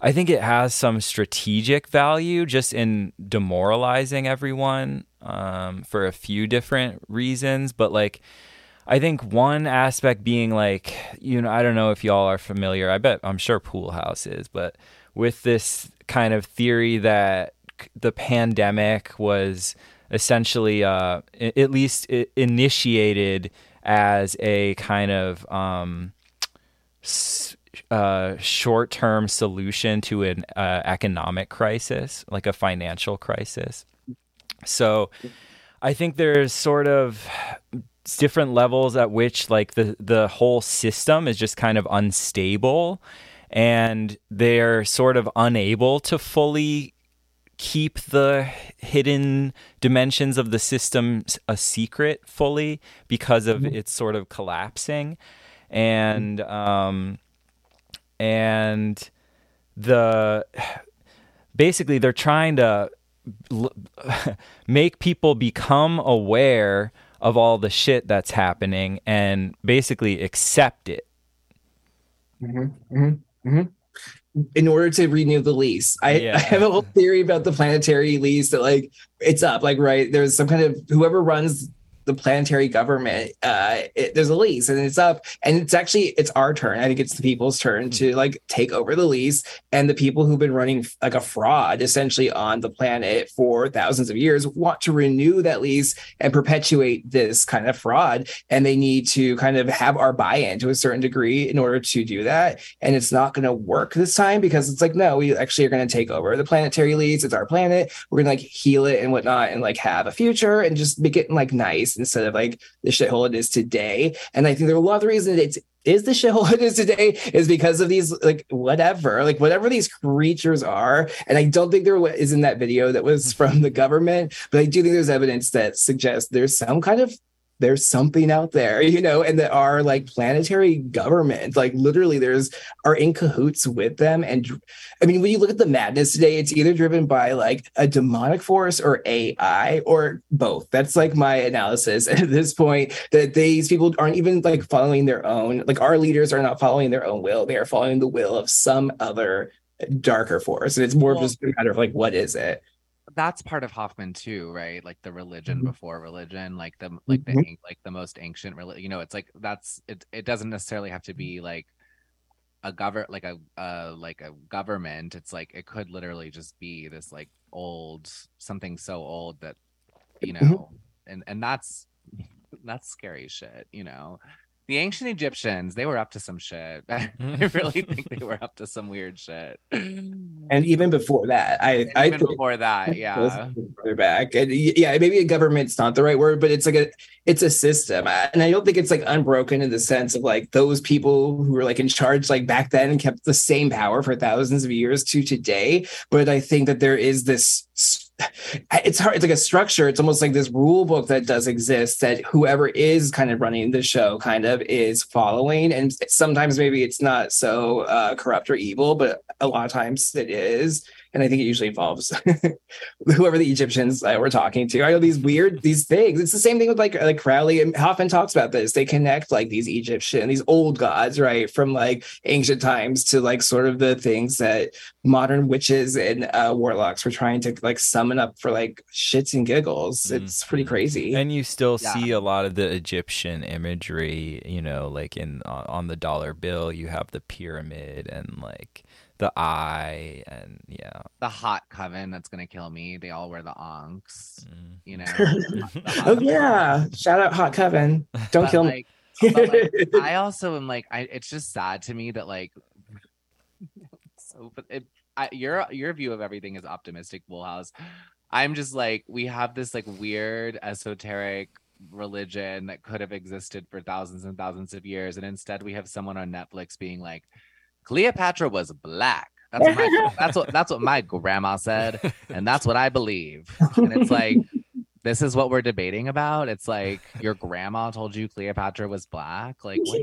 I think it has some strategic value just in demoralizing everyone um, for a few different reasons. But, like, I think one aspect being like, you know, I don't know if y'all are familiar. I bet I'm sure Poolhouse is, but with this kind of theory that the pandemic was essentially, uh, at least initiated as a kind of um, uh, short-term solution to an uh, economic crisis, like a financial crisis. So, I think there's sort of different levels at which like the the whole system is just kind of unstable and they're sort of unable to fully keep the hidden dimensions of the system a secret fully because of its sort of collapsing. And um and the basically they're trying to make people become aware of all the shit that's happening and basically accept it. Mhm, mhm, mhm. In order to renew the lease, I, Yeah. I have a whole theory about the planetary lease that like it's up, like right there's some kind of whoever runs the planetary government, uh, it, there's a lease and it's up, and it's actually it's our turn. I think it's the people's turn to like take over the lease, and the people who've been running like a fraud essentially on the planet for thousands of years want to renew that lease and perpetuate this kind of fraud, and they need to kind of have our buy-in to a certain degree in order to do that. And it's not going to work this time because it's like no we actually are going to take over the planetary lease. It's our planet. We're going to like heal it and whatnot and like have a future and just make it like nice instead of like the shithole it is today. And i think there are a lot of reasons it's is the shithole it is today is because of these like whatever like whatever these creatures are. And i don't think there is in that video that was mm-hmm. from the government but i do think there's evidence that suggests there's some kind of there's something out there, you know, and that our like planetary government, like literally there's are in cahoots with them. And I mean, when you look at the madness today, it's either driven by like a demonic force or AI or both. That's like my analysis at this point that these people aren't even like following their own, like our leaders are not following their own will. They are following the will of some other darker force. And it's more Well- of just a matter of like, what is it? That's part of Hoffman too, right? Like the religion Mhm. before religion, like the like the Mhm. an- like the most ancient religion. You know, it's like that's it. It doesn't necessarily have to be like a govern like a uh like a government. It's like it could literally just be this like old something so old that you know, and and that's that's scary shit. You know. The ancient Egyptians, they were up to some shit. I really think they were up to some weird shit. And even before that, I, And I even before that, yeah. further back and yeah maybe a government's not the right word but it's like a it's a system and i don't think it's like unbroken in the sense of like those people who were like in charge like back then and kept the same power for thousands of years to today but i think that there is this s- it's hard it's like a structure it's almost like this rule book that does exist that whoever is kind of running the show kind of is following and sometimes maybe it's not so uh, corrupt or evil but a lot of times it is and I think it usually involves whoever the Egyptians uh, were talking to. I know these weird these things. It's the same thing with like like Crowley and Hoffman talks about this. They connect like these Egyptian, these old gods, right, from like ancient times to like sort of the things that modern witches and uh, warlocks were trying to like summon up for like shits and giggles. It's pretty Mhm. crazy. And you still Yeah. see a lot of the Egyptian imagery, you know, like in on on the dollar bill, you have the pyramid and like the eye and yeah. the hot coven that's gonna kill me. They all wear the ankhs, Mm. you know. the hot- oh yeah, shout out Hot Coven. Don't but, kill me. like, but, like, I also am like, I it's just sad to me that like, so but it, I, your your view of everything is optimistic, Poolhouse. I'm just like, we have this like weird esoteric religion that could have existed for thousands and thousands of years, and instead we have someone on Netflix being like, Cleopatra was black. That's what my, that's what that's what my grandma said, and that's what I believe. And it's like, this is what we're debating about. It's like your grandma told you Cleopatra was black. Like, what?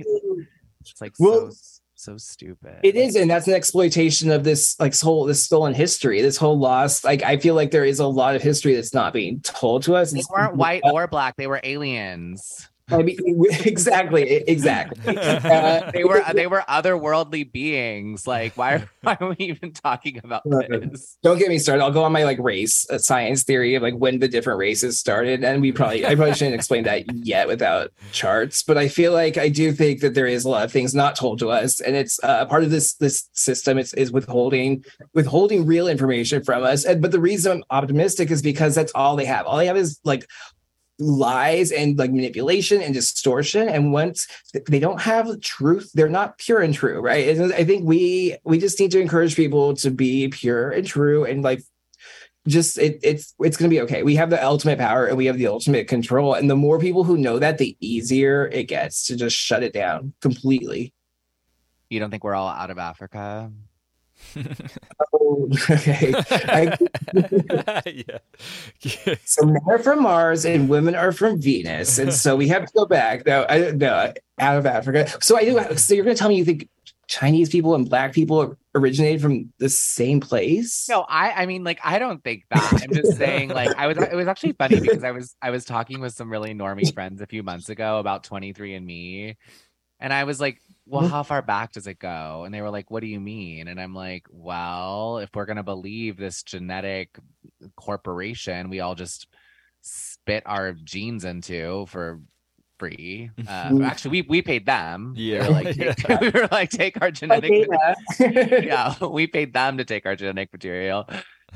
It's like Well, so so stupid. It is, and that's an exploitation of this like whole this stolen history, this whole lost. Like I feel like there is a lot of history that's not being told to us. They weren't white or black. They were aliens. I mean, exactly, exactly. Uh, They were they were otherworldly beings. Like, why why are we even talking about this? Don't get me started. I'll go on my like race uh, science theory of like when the different races started, and we probably I probably shouldn't explain that yet without charts. But I feel like I do think that there is a lot of things not told to us, and it's uh, part of this this system. It's is withholding withholding real information from us. And but the reason I'm optimistic is because that's all they have. All they have is like lies and like manipulation and distortion. And once they don't have truth they're not pure and true right? And i think we we just need to encourage people to be pure and true and like just it, it's it's going to be okay. We have the ultimate power and we have the ultimate control. And the more people who know that the easier it gets to just shut it down completely. You don't think we're all out of Africa? Oh, okay I, yeah. so men are from mars and women are from venus and so we have to go back no i no out of africa so i do so you're going to tell me you think chinese people and black people originated from the same place? No, I I mean like I don't think that. I'm just saying like I was it was actually funny because I was I was talking with some really normie friends a few months ago about 23andMe. And I was like, well, how far back does it go? And they were like, what do you mean? And I'm like, well, if we're gonna believe this genetic corporation, we all just spit our genes into for free. Uh, Mhm. actually, we we paid them. They Yeah. were like, Yeah. we were like, take our genetic data. yeah, we paid them to take our genetic material.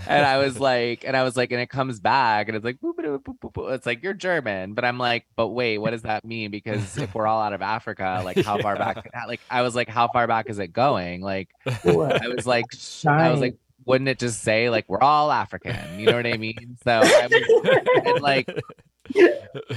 And I was like, and I was like, and it comes back and it's like, it's like, you're German. But I'm like, but wait, what does that mean? Because if we're all out of Africa, like how far back, like I was like, how far back is it going? Like, I was like, I was like, wouldn't it just say like we're all African? You know what I mean? So I was and like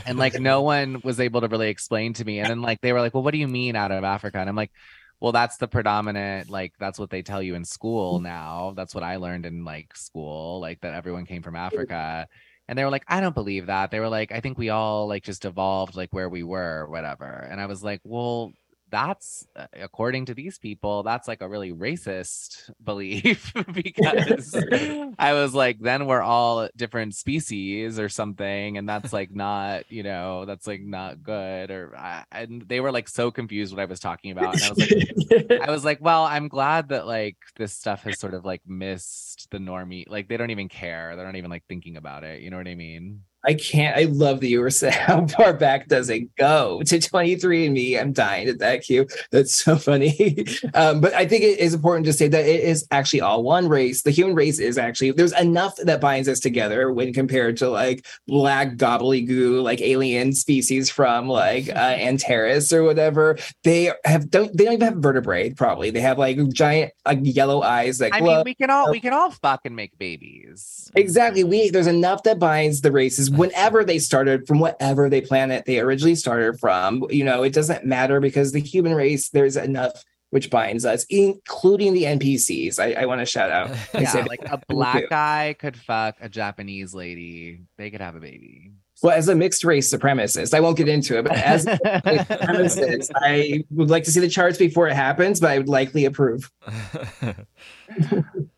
and like no one was able to really explain to me. And then like they were like, Well, what do you mean out of Africa? And I'm like, Well, that's the predominant, like that's what they tell you in school mm-hmm. now. That's what I learned in like school, like that everyone came from mm-hmm. Africa. And they were like, I don't believe that. They were like, I think we all like just evolved like where we were, whatever. And I was like, Well, that's uh, according to these people that's like a really racist belief because i was like then we're all different species or something and that's like not you know that's like not good or I, and they were like so confused what i was talking about and i was like I was like, well, I'm glad that like this stuff has sort of like missed the normie. Like they don't even care. They're not even like thinking about it. You know what I mean? I can't. I love that you were saying how far back does it go to 23andMe. I'm dying at that Q. That's so funny. um, but I think it is important to say that it is actually all one race. The human race is actually there's enough that binds us together when compared to like black gobbledygoo, like alien species from like uh, Antares or whatever. They have don't they don't even have vertebrae. Probably they have like giant like yellow eyes that I glow. mean, we can all we can all fucking make babies. Exactly. We there's enough that binds the races whenever they started from whatever they planet they originally started from. You know, it doesn't matter because the human race there's enough which binds us, including the NPCs. I, I want to shout out. Yeah, like a black guy could fuck a Japanese lady. They could have a baby. Well, as a mixed race supremacist, I won't get into it, but as a supremacist, I would like to see the charts before it happens, but I would likely approve.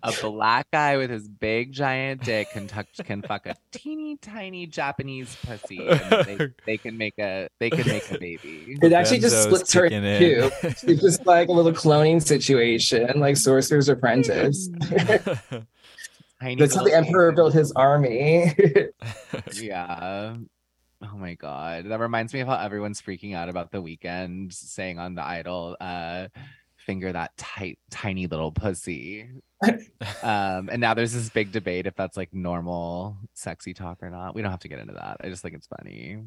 a black guy with his big giant dick can tuck, can fuck a teeny tiny Japanese pussy. They, they can make a they can make a baby. It actually just splits her in two. It's just like a little cloning situation, like Sorcerer's Apprentice. That's how the emperor built his army. Yeah. Oh my god. That reminds me of how everyone's freaking out about the Weeknd saying on the idol, uh, finger that tight, tiny little pussy. um, and now there's this big debate if that's like normal sexy talk or not. We don't have to get into that. I just think it's funny.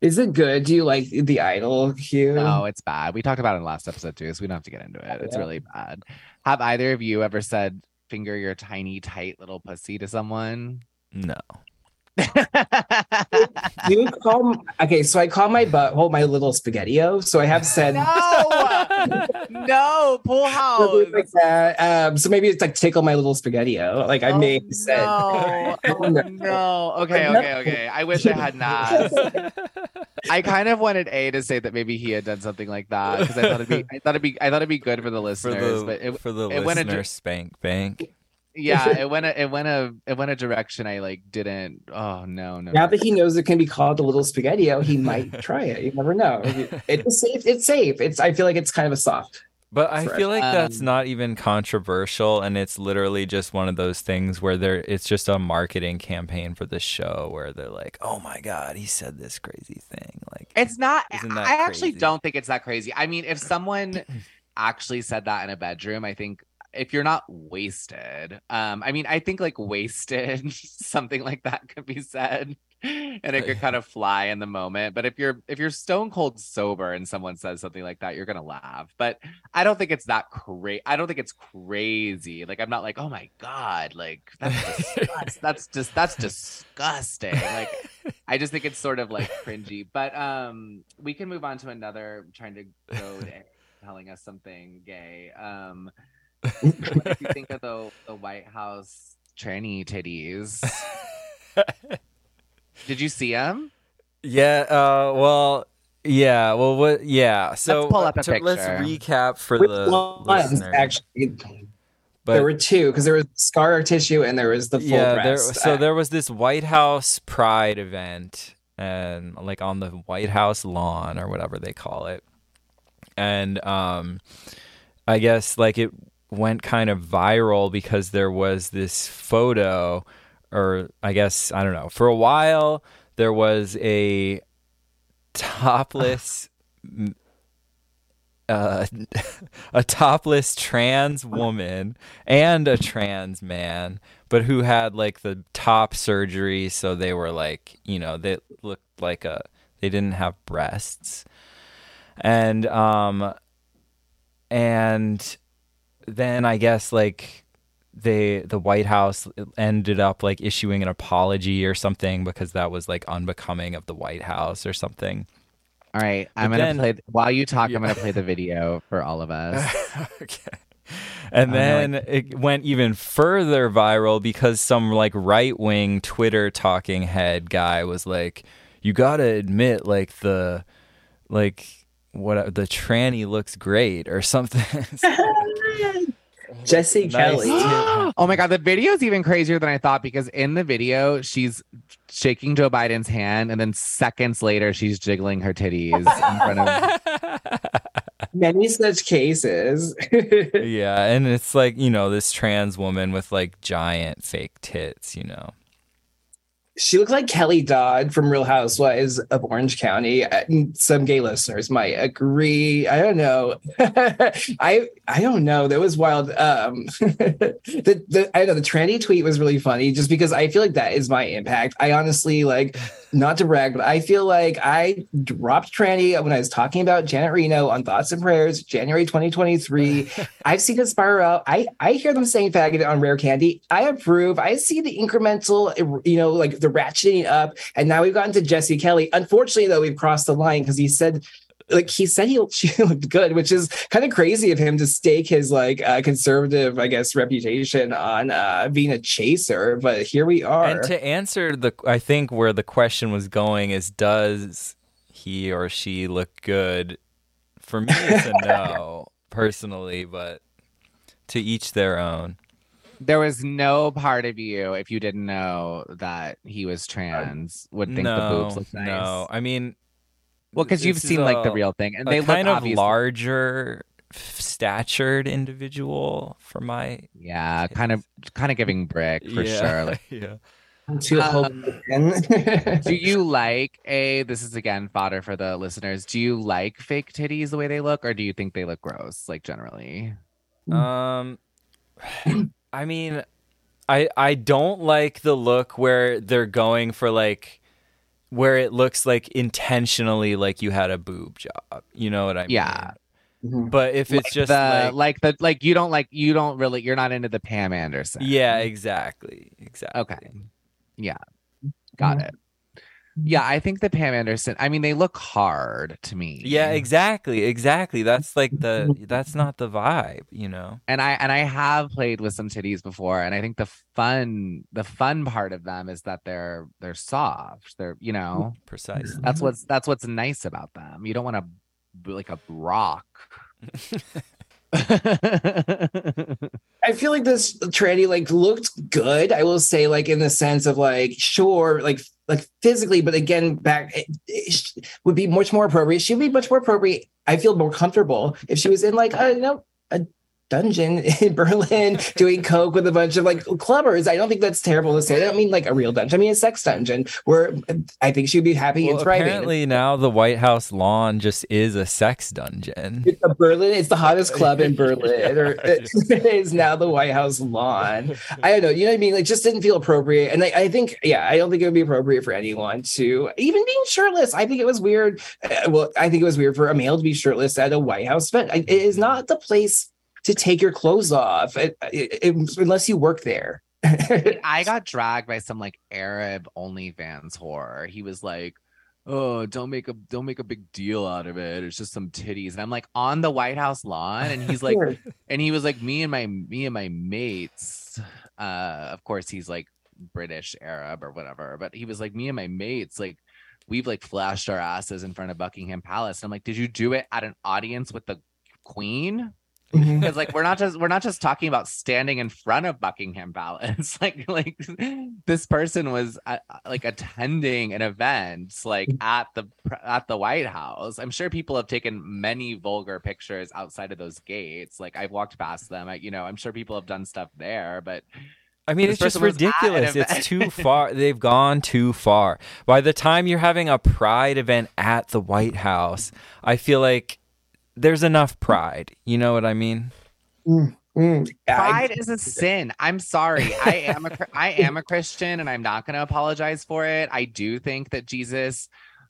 Is it good? Do you like the idol, Hugh? No, it's bad. We talked about it in the last episode too, so we don't have to get into it. It's Yeah. really bad. Have either of you ever said finger your tiny, tight little pussy to someone? no. Do you call okay? So I call my butthole my little spaghettio. So I have said no, no, Poolhouse. like that. Um, so maybe it's like tickle my little spaghettio. Like I may have said. No. Oh, no. Okay, okay, okay. I wish I hadn't. I kind of wanted A to say that maybe he had done something like that because I thought it'd be, I thought it'd be, I thought it'd be good for the For listeners. the but it, for the it went a spank bank. Yeah, it went, a, it went a, it went a direction I like didn't. Oh no, no. Now that he knows it can be called a little spaghettio, he might try it. You never know. It's safe. It's safe. It's. I feel like it's kind of a soft. But I Fresh. feel like that's Um, not even controversial, and it's literally just one of those things where they're it's just a marketing campaign for the show where they're like, "Oh my god, he said this crazy thing." Like, It's not. Isn't that I actually crazy? don't think it's that crazy. I mean, if someone actually said that in a bedroom, I think if you're not wasted, um, I mean, I think like wasted, something like that could be said, and it could kind of fly in the moment. But if you're if you're stone cold sober and someone says something like that, you're gonna laugh. But I don't think it's that crazy. I don't think it's crazy. Like I'm not like, oh my god, like that's disgust- that's just that's disgusting. Like I just think it's sort of like cringy. But um we can move on to another trying to go to telling us something gay. Um what did you think of the the White House tranny titties? Did you see them? yeah, uh, well, yeah, well, what? Yeah, so pull up a to- let's recap for Which the ones listener. actually? But there were two because there was scar tissue and there was the full yeah, there, so there was this White House Pride event, and like on the White House lawn or whatever they call it, and um, I guess like it went kind of viral because there was this photo, or I guess I don't know. For a while, there was a topless. Uh, a topless trans woman and a trans man, but who had like the top surgery, so they were like, you know, they looked like a they didn't have breasts. And um and then I guess like they the White House ended up like issuing an apology or something because that was like unbecoming of the White House or something. All right, I'm But gonna then- play while you talk. Yeah. I'm gonna play the video for all of us. okay. And then it went even further viral because some like right wing Twitter talking head guy was like, "You gotta admit, like the, like what the tranny looks great or something." Jesse Nice Kelly. oh my god, the video is even crazier than I thought because in the video she's shaking Joe Biden's hand, and then seconds later she's jiggling her titties in front of. Many such cases. yeah, and it's like you know this trans woman with like giant fake tits, you know. She looked like Kelly Dodd from Real Housewives of Orange County. Uh, Some gay listeners might agree. I don't know. I I don't know. That was wild. Um, the, the I know the tranny tweet was really funny just because I feel like that is my impact. I honestly like not to brag, but I feel like I dropped tranny when I was talking about Janet Reno on Thots and Prayers, January 2023. I've seen it spiral out. I I hear them saying faggot on Rare Candy. I approve. I see the incremental, eh, you know, like the ratcheting up. And now we've gotten to Jesse Kelly. Unfortunately, though, we've crossed the line because he said. Like he said, he she looked good, which is kind of crazy of him to stake his like uh, conservative, I guess, reputation on uh, being a chaser. But here we are. And to answer the, I think where the question was going is, does he or she look good? For me, it's a no, personally, but to each their own. There was no part of you, if you didn't know that he was trans, would think no, the boobs look nice. no. I mean, Well, because you've this is seen like the real thing, and a they look kind of obviously- larger, statured individual for my Yeah, kind of, kind of giving brick for yeah, sure. Like, yeah. Um, do you like a? This is again fodder for the listeners. Do you like fake titties the way they look, or do you think they look gross? Like generally, Um, I mean, I I don't like the look where they're going for like where it looks like intentionally like you had a boob job. You know what I mean? Yeah. But if it's Like just the like, like the like you don't like you don't really you're not into the Pam Anderson. yeah, exactly, exactly. Okay. Yeah. Mm-hmm. Got it. Yeah, I think the Pam Anderson. I mean, they look hard to me. Yeah, exactly, exactly. That's like the that's not the vibe, you know. and I and I have played with some titties before, and I think the fun the fun part of them is that they're they're soft. They're you know Precisely. that's what's that's what's nice about them. You don't want to be like a rock. I feel like this tranny like looked good. I will say, like in the sense of like, sure, like like physically, but again, back it, it would be much more appropriate. She'd be much more appropriate. I feel more comfortable if she was in like a you know dungeon in Berlin doing coke with a bunch of like clubbers. I don't think that's terrible to say. I don't mean like a real dungeon. I mean a sex dungeon where I think she'd be happy Well, and thriving. apparently now the White House lawn just is a sex dungeon. It's a Berlin. It's the hottest club in Berlin, or Yeah. it is now the White House lawn. I don't know. You know what I mean? Like, just didn't feel appropriate. And I, I think, yeah, I don't think it would be appropriate for anyone to even being shirtless. I think it was weird. Uh, well, I think it was weird for a male to be shirtless at a White House event. It is not the place to take your clothes off it- it- unless you work there. I got dragged by some like Arab OnlyFans whore. He was like, "Oh, don't make a don't make a big deal out of it. It's just some titties." And I'm like on the White House lawn, and he's like, and he was like, "Me and my me and my mates." Uh, of course, he's like British Arab or whatever, but he was like, "Me and my mates, like." We've like flashed our asses in front of Buckingham Palace. And I'm like, did you do it at an audience with the Queen? Mm-hmm. Because like we're not just we're not just talking about standing in front of Buckingham Palace. like like this person was uh, uh like attending an event like mm-hmm. at the at the White House. I'm sure people have taken many vulgar pictures outside of those gates. Like I've walked past them. I, you know, I'm sure people have done stuff there, but I mean, This it's just person was at an ridiculous. It's too far. They've gone too far. By the time you're having a pride event at the White House, I feel like there's enough pride. You know what I mean? Mm, I- pride is a sin. I'm sorry. I am a I am a Christian and I'm not going to apologize for it. I do think that Jesus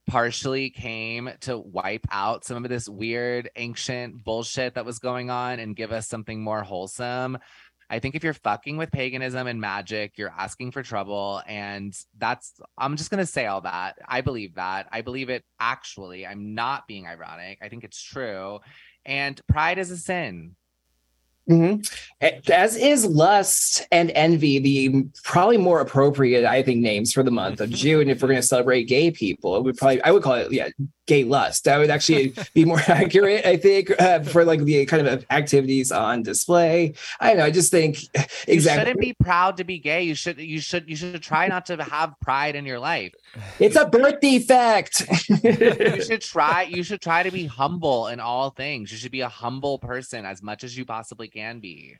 partially came to wipe out some of this weird ancient bullshit that was going on and give us something more wholesome. I think if you're fucking with paganism and magic, you're asking for trouble. And that's, I'm just going to say all that. I believe that. I believe it actually. I'm not being ironic. I think it's true. And pride is a sin. Mhm. As is lust and envy, the probably more appropriate, I think, names for the month of June. If we're going to celebrate gay people, would probably I would call it yeah, gay lust. That would actually be more accurate, I think, uh, for like the kind of activities on display. I don't know. I just think You exactly. shouldn't be proud to be gay. You should you should you should try not to have pride in your life. It's a birth defect. You should try you should try to be humble in all things. You should be a humble person as much as you possibly can be.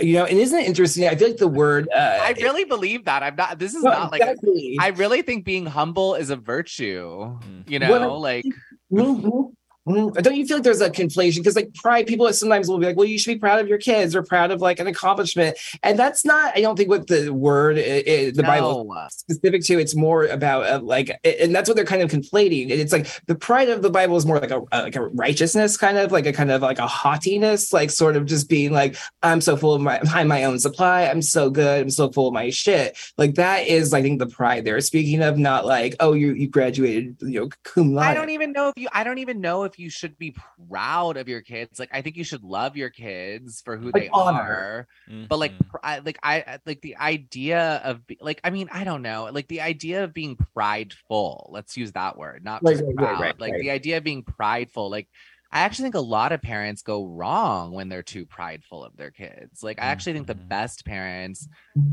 You know, and isn't it interesting? I feel like the word. Uh, I really believe that. I'm not this is no, not like exactly. I really think being humble is a virtue. You Well, know, like Mhm, mhm. Don't you feel like there's a conflation? Because like pride, people sometimes will be like, "Well, you should be proud of your kids or proud of like an accomplishment," and that's not. I don't think what the word the Bible no. specific to. It's more about uh, like, and that's what they're kind of conflating. It's like the pride of the Bible is more like a uh, like a righteousness, kind of like a kind of like a haughtiness, like sort of just being like, I'm so full of my I'm my own supply. I'm so good. I'm so full of my shit. Like that is, I think, the pride they're speaking of, not like, oh, you you graduated, you know, cum laude. I don't even know if you I don't even know if you should be proud of your kids. Like I think you should love your kids for who Like they honor. are. but like Mhm. pr- I, like I I- like the idea of be- like I mean I don't know like the idea of being prideful let's use that word not Right, just right, right, proud right, like right. the idea of being prideful like I actually think a lot of parents go wrong when they're too prideful of their kids like I actually think the Mhm. best parents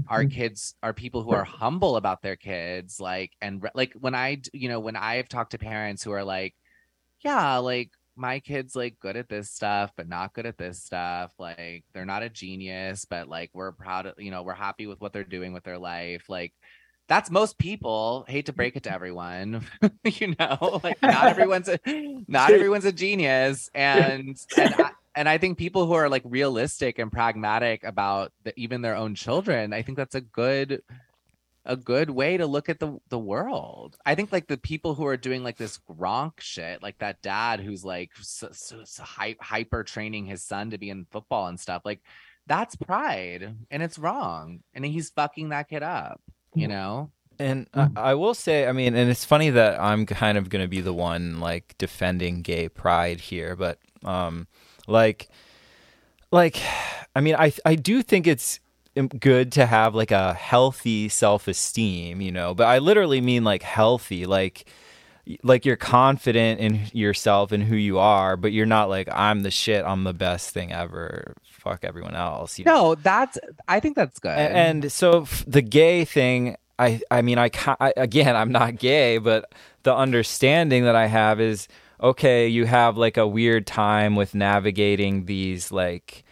are kids are people who are humble about their kids like and re- like when I you know when I've talked to parents who are like yeah like my kid's like good at this stuff but not good at this stuff like they're not a genius but like we're proud of you know we're happy with what they're doing with their life like that's most people hate to break it to everyone you know like not everyone's a not everyone's a genius and and I, and I think people who are like realistic and pragmatic about the, even their own children i think that's a good a good way to look at the the world. I think like the people who are doing like this Gronk shit, like that dad who's like so, so, so hyper training his son to be in football and stuff, like that's pride and it's wrong. And he's fucking that kid up, you know? And I, I will say, I mean, and it's funny that I'm kind of going to be the one like defending gay pride here, but um, like, like, I mean, I I do think it's im- good to have like a healthy self-esteem, you know, but I literally mean like healthy, like like you're confident in yourself and who you are, but you're not like I'm the shit, I'm the best thing ever. Fuck everyone else. You know? No, that's I think that's good. A- and so f- the gay thing i i mean I, I again i'm not gay but the understanding that i have is okay you have like a weird time with navigating these like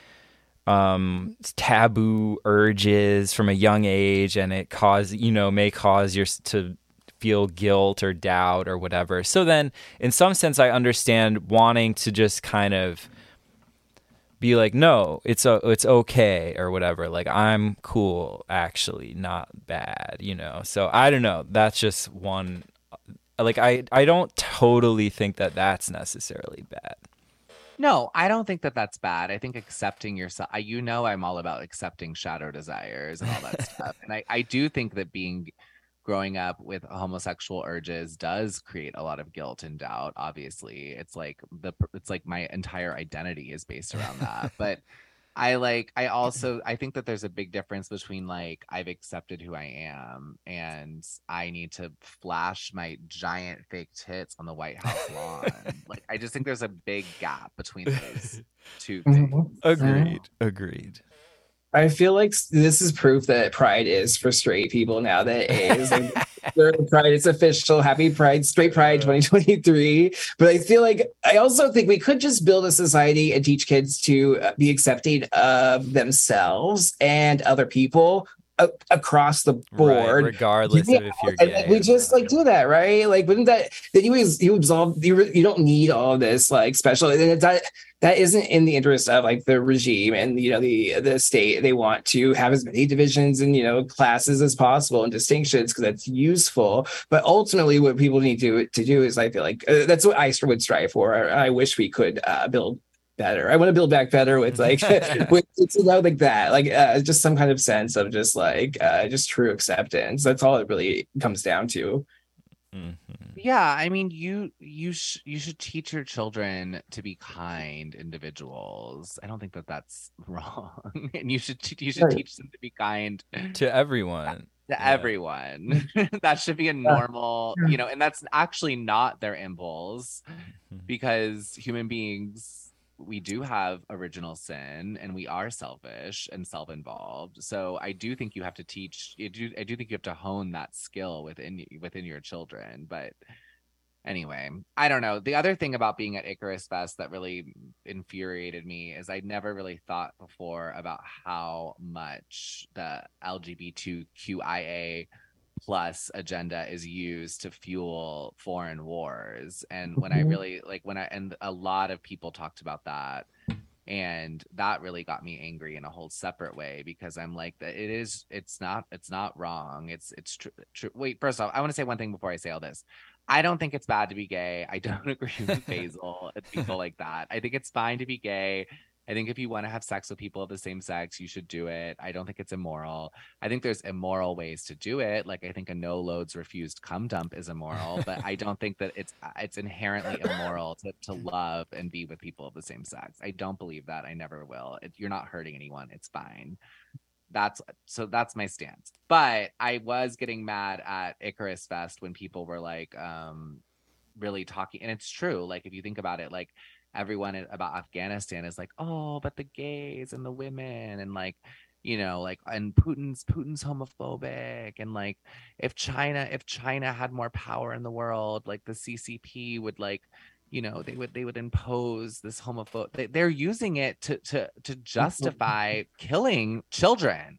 um taboo urges from a young age and it cause you know may cause your to feel guilt or doubt or whatever. So then in some sense i understand wanting to just kind of be like no it's a, it's okay or whatever. Like i'm cool actually not bad you know? So i don't know. That's just one like i i don't totally think that that's necessarily bad No, I don't think that that's bad. I think accepting yourself, I, you know, I'm all about accepting shadow desires and all that stuff. And I, I do think that being growing up with homosexual urges does create a lot of guilt and doubt. Obviously, it's like the, it's like my entire identity is based around that. but I like I also I think that there's a big difference between like I've accepted who I am and I need to flash my giant fake tits on the White House lawn. like I just think there's a big gap between those two things. Mhm. Agreed. Agreed. I feel like this is proof that Pride is for straight people now. That it is like Pride It's official. Happy Pride, Straight Pride 2023. But I feel like I also think we could just build a society and teach kids to uh, be accepting of themselves and other people a- across the Right, board. regardless Yeah, of if you're gay. we just like do that, right? Like, wouldn't that then you you absolve you re- you don't need all this like special and that that isn't in the interest of like the regime and you know the the state. They want to have as many divisions and you know classes as possible and distinctions because that's useful. But ultimately, what people need to to do is I feel like uh, that's what I would strive for. I, I wish we could uh, build better. I want to build back better with like with it's you know, like that, like uh, just some kind of sense of just like uh, just true acceptance. That's all it really comes down to. Mhm. Yeah, I mean, you you sh- you should teach your children to be kind individuals. I don't think that that's wrong, and you should t- you should Right. teach them to be kind To everyone. to Yeah. everyone. that should be a normal, you know, and that's actually not their impulse Mhm. because human beings we do have original sin and we are selfish and self-involved. So i do think you have to teach you do i do think you have to hone that skill within within your children but anyway i don't know. The other thing about being at icarus fest that really infuriated me is i never really thought before about how much the lgbtqia plus agenda is used to fuel foreign wars and when i Mhm. really like when i and a lot of people talked about that and that really got me angry in a whole separate way because i'm like that it is it's not it's not wrong. It's it's true true wait first off i want to say one thing before i say all this. I don't think it's bad to be gay. I don't agree with basil and people like that. I think it's fine to be gay I think if you want to have sex with people of the same sex, you should do it. I don't think it's immoral. I think there's immoral ways to do it. Like I think a no loads refused cum dump is immoral, but I don't think that it's uh, it's inherently immoral to, to love and be with people of the same sex. I don't believe that. I never will. It, you're not hurting anyone. It's fine. That's so that's my stance. But I was getting mad at Icarus Fest when people were like um really talking and it's true. Like if you think about it, like everyone about Afghanistan is like, oh, but the gays and the women and like, you know, like and Putin's Putin's homophobic and like if China if China had more power in the world, like the CCP would like, you know, they would they would impose this homophobe. They, they're using it to to to justify killing children.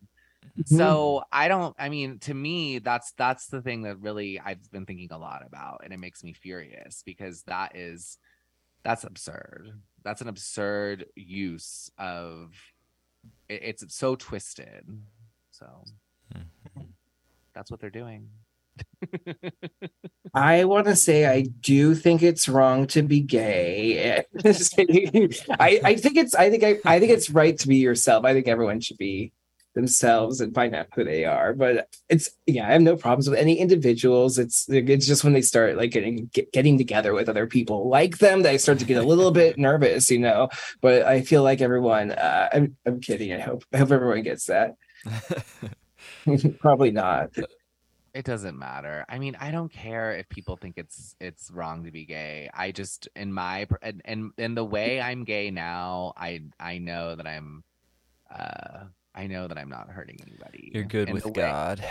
So mm-hmm. I don't I mean to me that's that's the thing that really I've been thinking a lot about and it makes me furious because that is that's absurd. That's an absurd use of it, it's so twisted. So Mhm. that's what they're doing. I want to say I do think it's wrong to be gay. I, I think it's I think I, I think it's right to be yourself. I think everyone should be themselves and find out who they are. But it's yeah, I have no problems with any individuals. It's it's just when they start like getting get, getting together with other people like them that I start to get a little bit nervous, you know. But I feel like everyone. Uh, I'm I'm kidding. I hope I hope everyone gets that. Probably not. It doesn't matter. I mean, I don't care if people think it's it's wrong to be gay. I just in my and and, and the way I'm gay now, I I know that I'm uh I know that I'm not hurting anybody. You're good And with the way- God.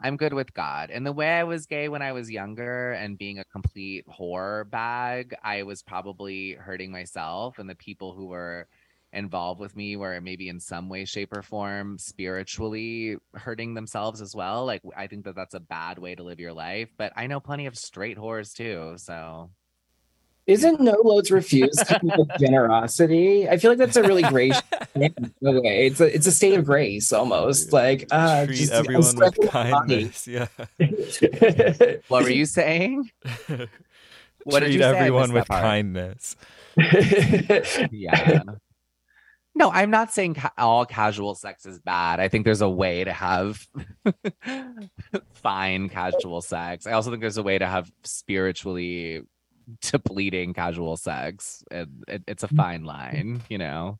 I'm good with God. And the way I was gay when I was younger and being a complete whore bag, I was probably hurting myself and the people who were involved with me were maybe in some way shape or form spiritually hurting themselves as well. Like I think that that's a bad way to live your life, but I know plenty of straight whores too, so Isn't no loads refused kind of generosity? I feel like that's a really gracious thing, in way. It's a it's a state of grace almost. Like uh Treat just everyone with stretching body. kindness. Yeah. what were you saying? What did Treat you say? Everyone missed with part. kindness. yeah no i'm not saying ca- all casual sex is bad i think there's a way to have fine casual sex i also think there's a way to have spiritually depleting casual sex and it, it's a fine line you know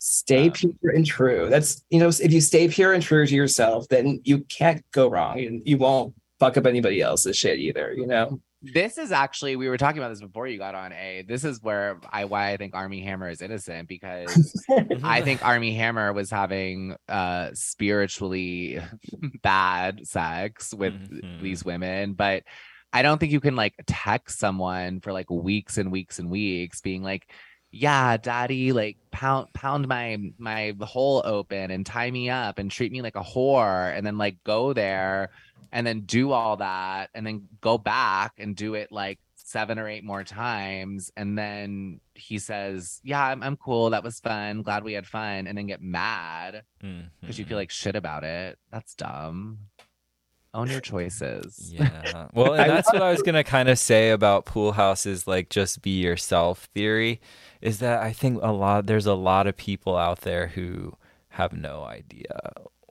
Stay Um, pure and true. That's you know, if you stay pure and true to yourself, then you can't go wrong, and you won't fuck up anybody else's shit either. You know. This is actually we were talking about this before you got on. A this is where I why I think Armie Hammer is innocent because I think Armie Hammer was having uh spiritually bad sex with Mhm. these women, but I don't think you can like text someone for like weeks and weeks and weeks being like, yeah, daddy, like pound pound my my hole open and tie me up and treat me like a whore and then like go there and then do all that and then go back and do it like seven or eight more times and then he says yeah i'm, I'm cool. That was fun. Glad we had fun. And then get mad because you Mhm. feel like shit about it. That's dumb own your choices Yeah. Well, and that's what I was gonna kind of say about Poolhouse's, like just be yourself theory, is that I think a lot there's a lot of people out there who have no idea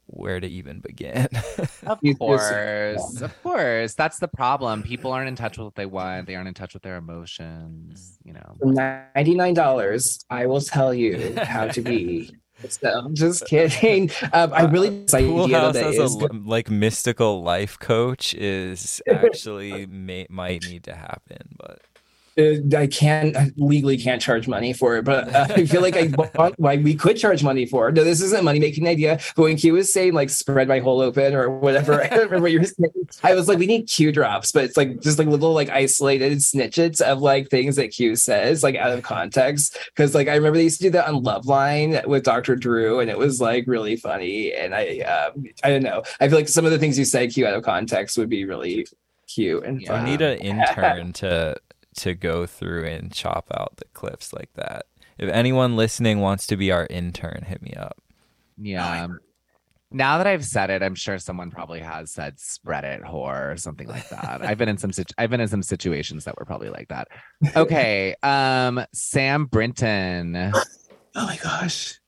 where to even begin. of You just- course of course that's the problem people aren't in touch with what they want they aren't in touch with their emotions you know For ninety-nine dollars, I will tell you how to be. So, I'm just kidding. Um, I really idea house as a like mystical life coach is actually may, might need to happen, but uh, I can't I legally can't charge money for it, but uh, I feel like I want why we could charge money for it. No, this isn't a money making idea. But when Q was saying like spread my hole open or whatever, I don't remember what you were saying. I was like, we need Q drops, but it's like just like little like isolated snitches of like things that Q says like out of context. Because like I remember they used to do that on Loveline with Dr. Drew, and it was like really funny. And I um, I don't know. I feel like some of the things you say Q out of context would be really cute and Yeah. I need an intern to to go through and chop out the clips like that. If anyone listening wants to be our intern, hit me up. Yeah. um, Now that I've said it, I'm sure someone probably has said "spread it, whore" or something like that. I've been in some situ- I've been in some situations that were probably like that. Okay, um, Sam Brinton, Oh my gosh.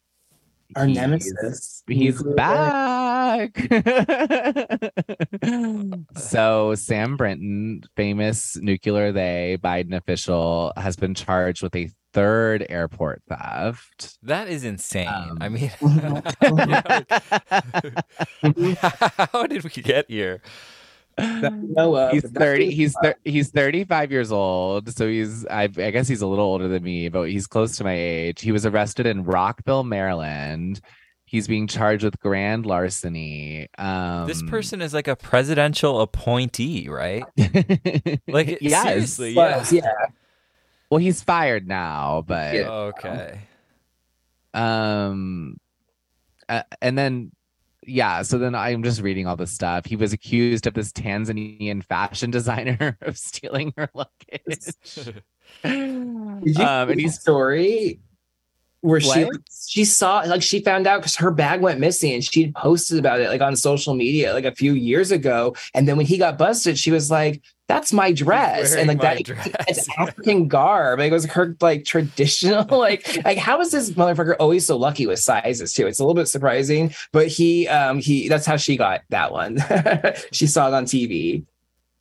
Our He's- nemesis. he's back. so Sam Brinton, famous nuclear they Biden official, has been charged with a third airport theft. That is insane. I Um, mean, how did we get here? Know of, he's 30 he's thir- he's 35 years old so he's I, I guess he's a little older than me but he's close to my age he was arrested in rockville maryland he's being charged with grand larceny um This person is like a presidential appointee, right? Like, it- yes seriously, was, yeah. well he's fired now but Yeah. Okay. um uh, and then yeah so then i'm just reading all this stuff. He was accused of this tanzanian fashion designer of stealing her luggage. Did you um, and see he's story where she she saw like she found out because her bag went missing and she posted about it like on social media like a few years ago. And then when he got busted, she was like, "That's my dress," and wearing like that dress. it's African garb. It was her like traditional like like how is this motherfucker always so lucky with sizes too? It's a little bit surprising, but he um he that's how she got that one. she saw it on TV.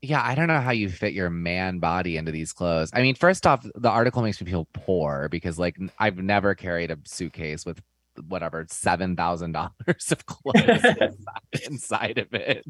yeah, I don't know how you fit your man body into these clothes. I mean, first off, the article makes me feel poor because like I've never carried a suitcase with whatever seven thousand dollars of clothes inside- inside of it.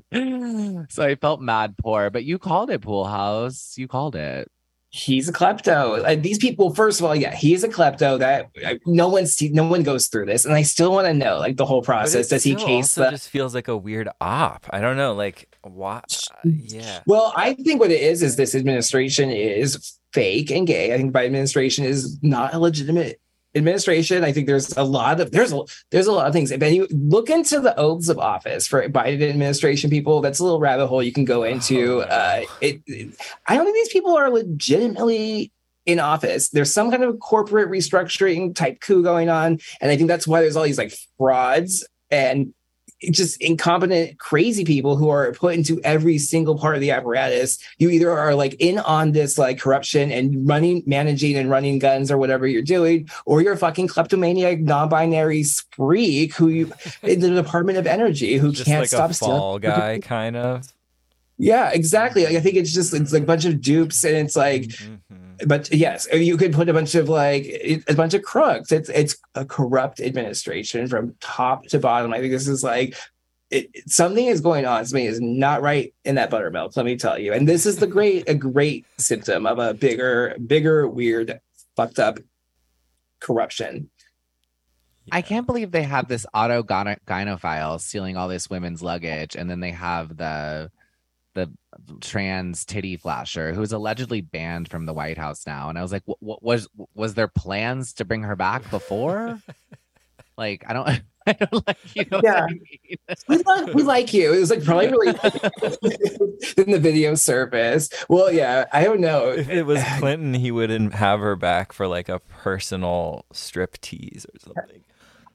So I felt mad poor. But you called it Poolhouse. You called it. He's a klepto. Like, these people, first of all, yeah, he's a klepto. That I- no one see, no one goes through this, and I still want to know like the whole process. it Does he still case That just feels like a weird op. I don't know. Like, why? Uh, yeah. Well, I think what it is is this administration is fake and gay. I think Biden administration is not a legitimate administration. I think there's a lot of there's a there's a lot of things. If you look into the oaths of office for Biden administration people, that's a little rabbit hole you can go into. Oh, uh, it, it- I don't think these people are legitimately in office. There's some kind of corporate restructuring type coup going on, and I think that's why there's all these like frauds and just incompetent, crazy people who are put into every single part of the apparatus. You either are like in on this like corruption and running, managing and running guns or whatever you're doing, or you're a fucking kleptomaniac, non-binary freak who you in the Department of Energy who Just can't like stop a stealing. fall guy, kind of. Yeah, exactly. Like, I think it's just it's like a bunch of dupes, and it's like Mhm. but yes, you could put a bunch of like a bunch of crooks. It's it's a corrupt administration from top to bottom. I think this is like it, something is going on. Something is not right in that buttermilk. Let me tell you. And this is the great a great symptom of a bigger, bigger, weird, fucked up corruption. I can't believe they have this auto gyno- gynophile stealing all this women's luggage, and then they have the the trans titty flasher who's allegedly banned from the White House now. And I was like, what was was there plans to bring her back before? like, I don't. I don't like you. Know Yeah. I mean? We like we like you. It was like probably really in the video service. Well, yeah, I don't know. If it was Clinton, he wouldn't have her back for like a personal strip tease or something.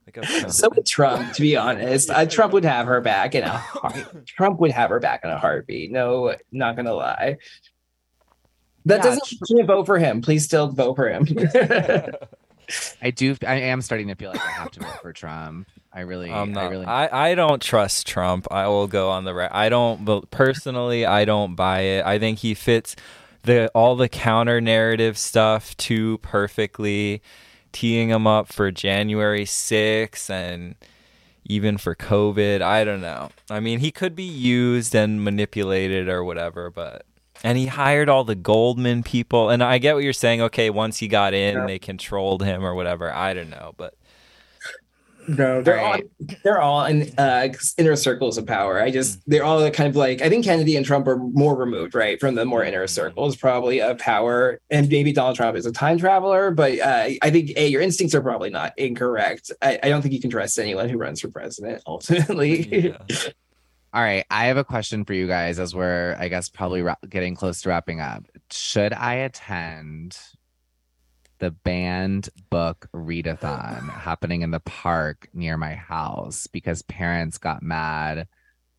Like a So would Trump, to be honest. Uh, Trump would have her back in a heart. Trump would have her back in a heartbeat. No, not gonna lie. That Yeah, doesn't mean you vote for him. Please still vote for him. I do. I am starting to feel like I have to vote for Trump. I really. I'm I not. really. I, I don't trust Trump. I will go on the right. I don't. But personally, I don't buy it. I think he fits the all the counter narrative stuff too perfectly, teeing him up for January 6th and even for COVID. I don't know. I mean, he could be used and manipulated or whatever, but. And he hired all the Goldman people. And I get what you're saying. Okay, once he got in, Yeah. they controlled him or whatever. I don't know. But No, they're all Right. they're all in uh, inner circles of power. I just they're all kind of like I think Kennedy and Trump are more removed, right, from the more inner circles, probably of power. And maybe Donald Trump is a time traveler, but uh, I think a your instincts are probably not incorrect. I, I don't think you can trust anyone who runs for president. Ultimately, yeah. All right, I have a question for you guys as we're, I guess, probably ra- getting close to wrapping up. Should I attend the banned book readathon happening in the park near my house because parents got mad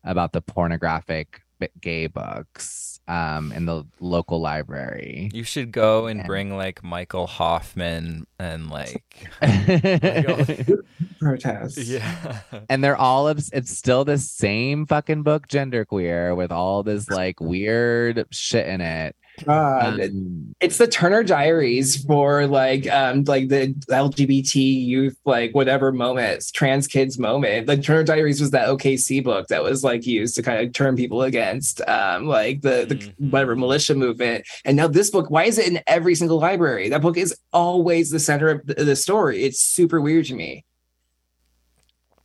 about the pornographic gay books um, in the local library? You should go and Yeah. bring like Michael Hoffman and like protest. yeah. and they're all obs- it's still the same fucking book genderqueer with all this like weird shit in it God. Um, it's the Turner Diaries for like um like the LGBT youth like whatever moments trans kids moment. The Turner Diaries was that OKC book that was like used to kind of turn people against um like the the Mhm. whatever militia movement. And now this book, why is it in every single library? That book is always the center of the, the story. It's super weird to me.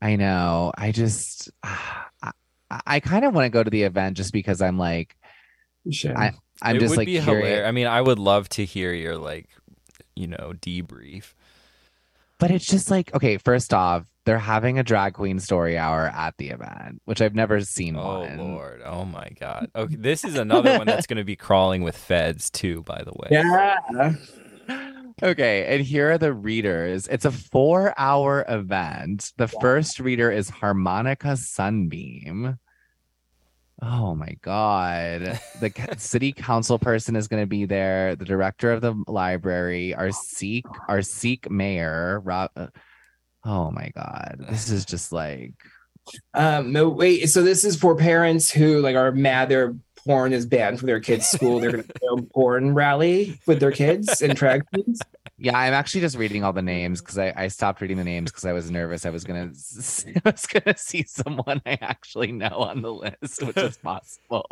I know. I just, I, I kind of want to go to the event just because I'm like, Sure. I- I'm it just would like be curious. hilarious. I mean, I would love to hear your like, you know, debrief. But it's just like, okay, first off, they're having a drag queen story hour at the event, which I've never seen Oh one. lord. Oh my god. Okay, this is another one that's going to be crawling with feds too. By the way. yeah. Okay, and here are the readers. It's a four hour event. The first reader is Harmonica Sunbeam. Oh my God. The city council person is going to be there. The director of the library, our Sikh, our Sikh mayor. Rob, uh, oh my God. This is just like, Um, no, wait. So this is for parents who like are mad their porn is banned from their kids' school. They're gonna go porn rally with their kids and drag queens. Yeah, I'm actually just reading all the names because I, I stopped reading the names because I was nervous. I was gonna I was gonna see someone I actually know on the list, which is possible.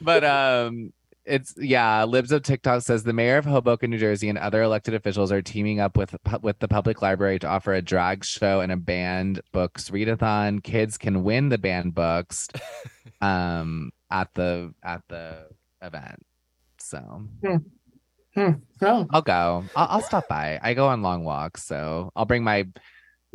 but um it's yeah libs of tiktok says the mayor of hoboken new jersey and other elected officials are teaming up with with the public library to offer a drag show and a banned books readathon kids can win the banned books um at the at the event so No, i'll go. I'll, I'll stop by. I go on long walks so i'll bring my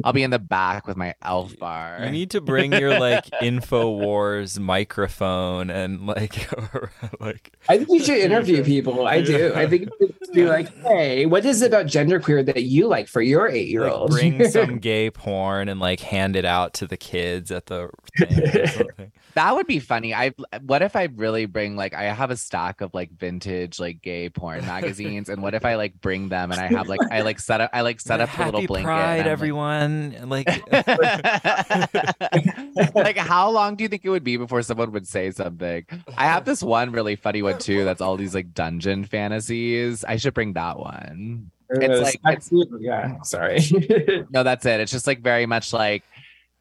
i'll be in the back with my elf bar. You need to bring your like Infowars microphone and like like I think you should interview people. I do. I think Be like, hey, what is it about genderqueer that you like for your eight year Like, old? bring some gay porn and like hand it out to the kids at the thing. That would be funny. I what if I really bring like I have a stack of like vintage like gay porn magazines, and what if I like bring them and I have like I like set up I like set up the Happy little blanket. Pride, and I'm, like- everyone! and, Like, like how long do you think it would be before someone would say something? I have this one really funny one too. That's all these like dungeon fantasies. I should bring that one. It's like- it's- yeah, sorry. No, that's it. It's just like very much like,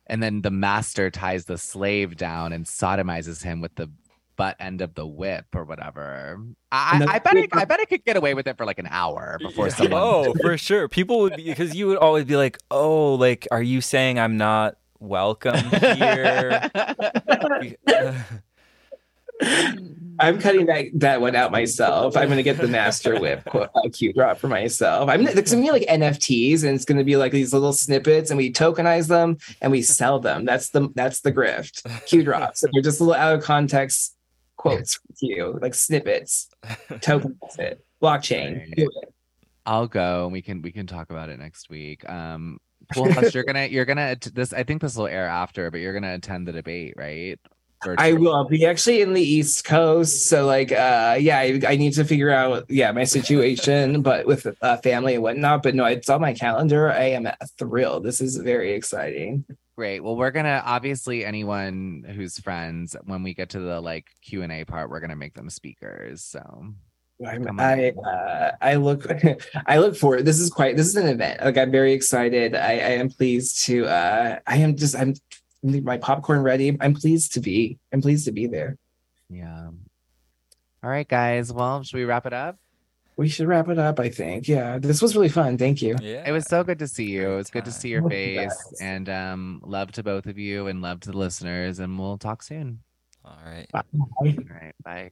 and then the master ties the slave down and sodomizes him with the butt end of the whip or whatever. I, I, I bet I, I bet I could get away with it for like an hour before someone. oh, for sure. People would be because you would always be like, "Oh, like, are you saying I'm not welcome here?" I'm cutting that that one out myself. I'm gonna get the master whip quote, uh, Q drop for myself. I'm it's gonna be like NFTs, and it's gonna be like these little snippets, and we tokenize them and we sell them. That's the that's the grift. Q drops. So they're just little out of context quotes you, like snippets. Tokenize it. Blockchain. Right. It. I'll go. and We can we can talk about it next week. Um, Hush, you're gonna you're gonna this. I think this will air after, but you're gonna attend the debate, right? I will I'll be actually in the East Coast, so like, uh, yeah, I, I need to figure out, yeah, my situation, but with uh, family and whatnot. But no, it's on my calendar. I am thrilled. This is very exciting. Great. Well, we're gonna obviously anyone who's friends when we get to the like Q and A part, we're gonna make them speakers. So I uh, I look I look forward. This is quite this is an event. Like I'm very excited. I, I am pleased to. uh I am just I'm my popcorn ready. I'm pleased to be. I'm pleased to be there. yeah. All right, guys. Well, should we wrap it up? We should wrap it up. I think. Yeah, this was really fun. Thank you. yeah, It was so good to see you. It was good to see your face, yes. and um, love to both of you, and love to the listeners. And we'll talk soon. All right. Bye. All right. Bye.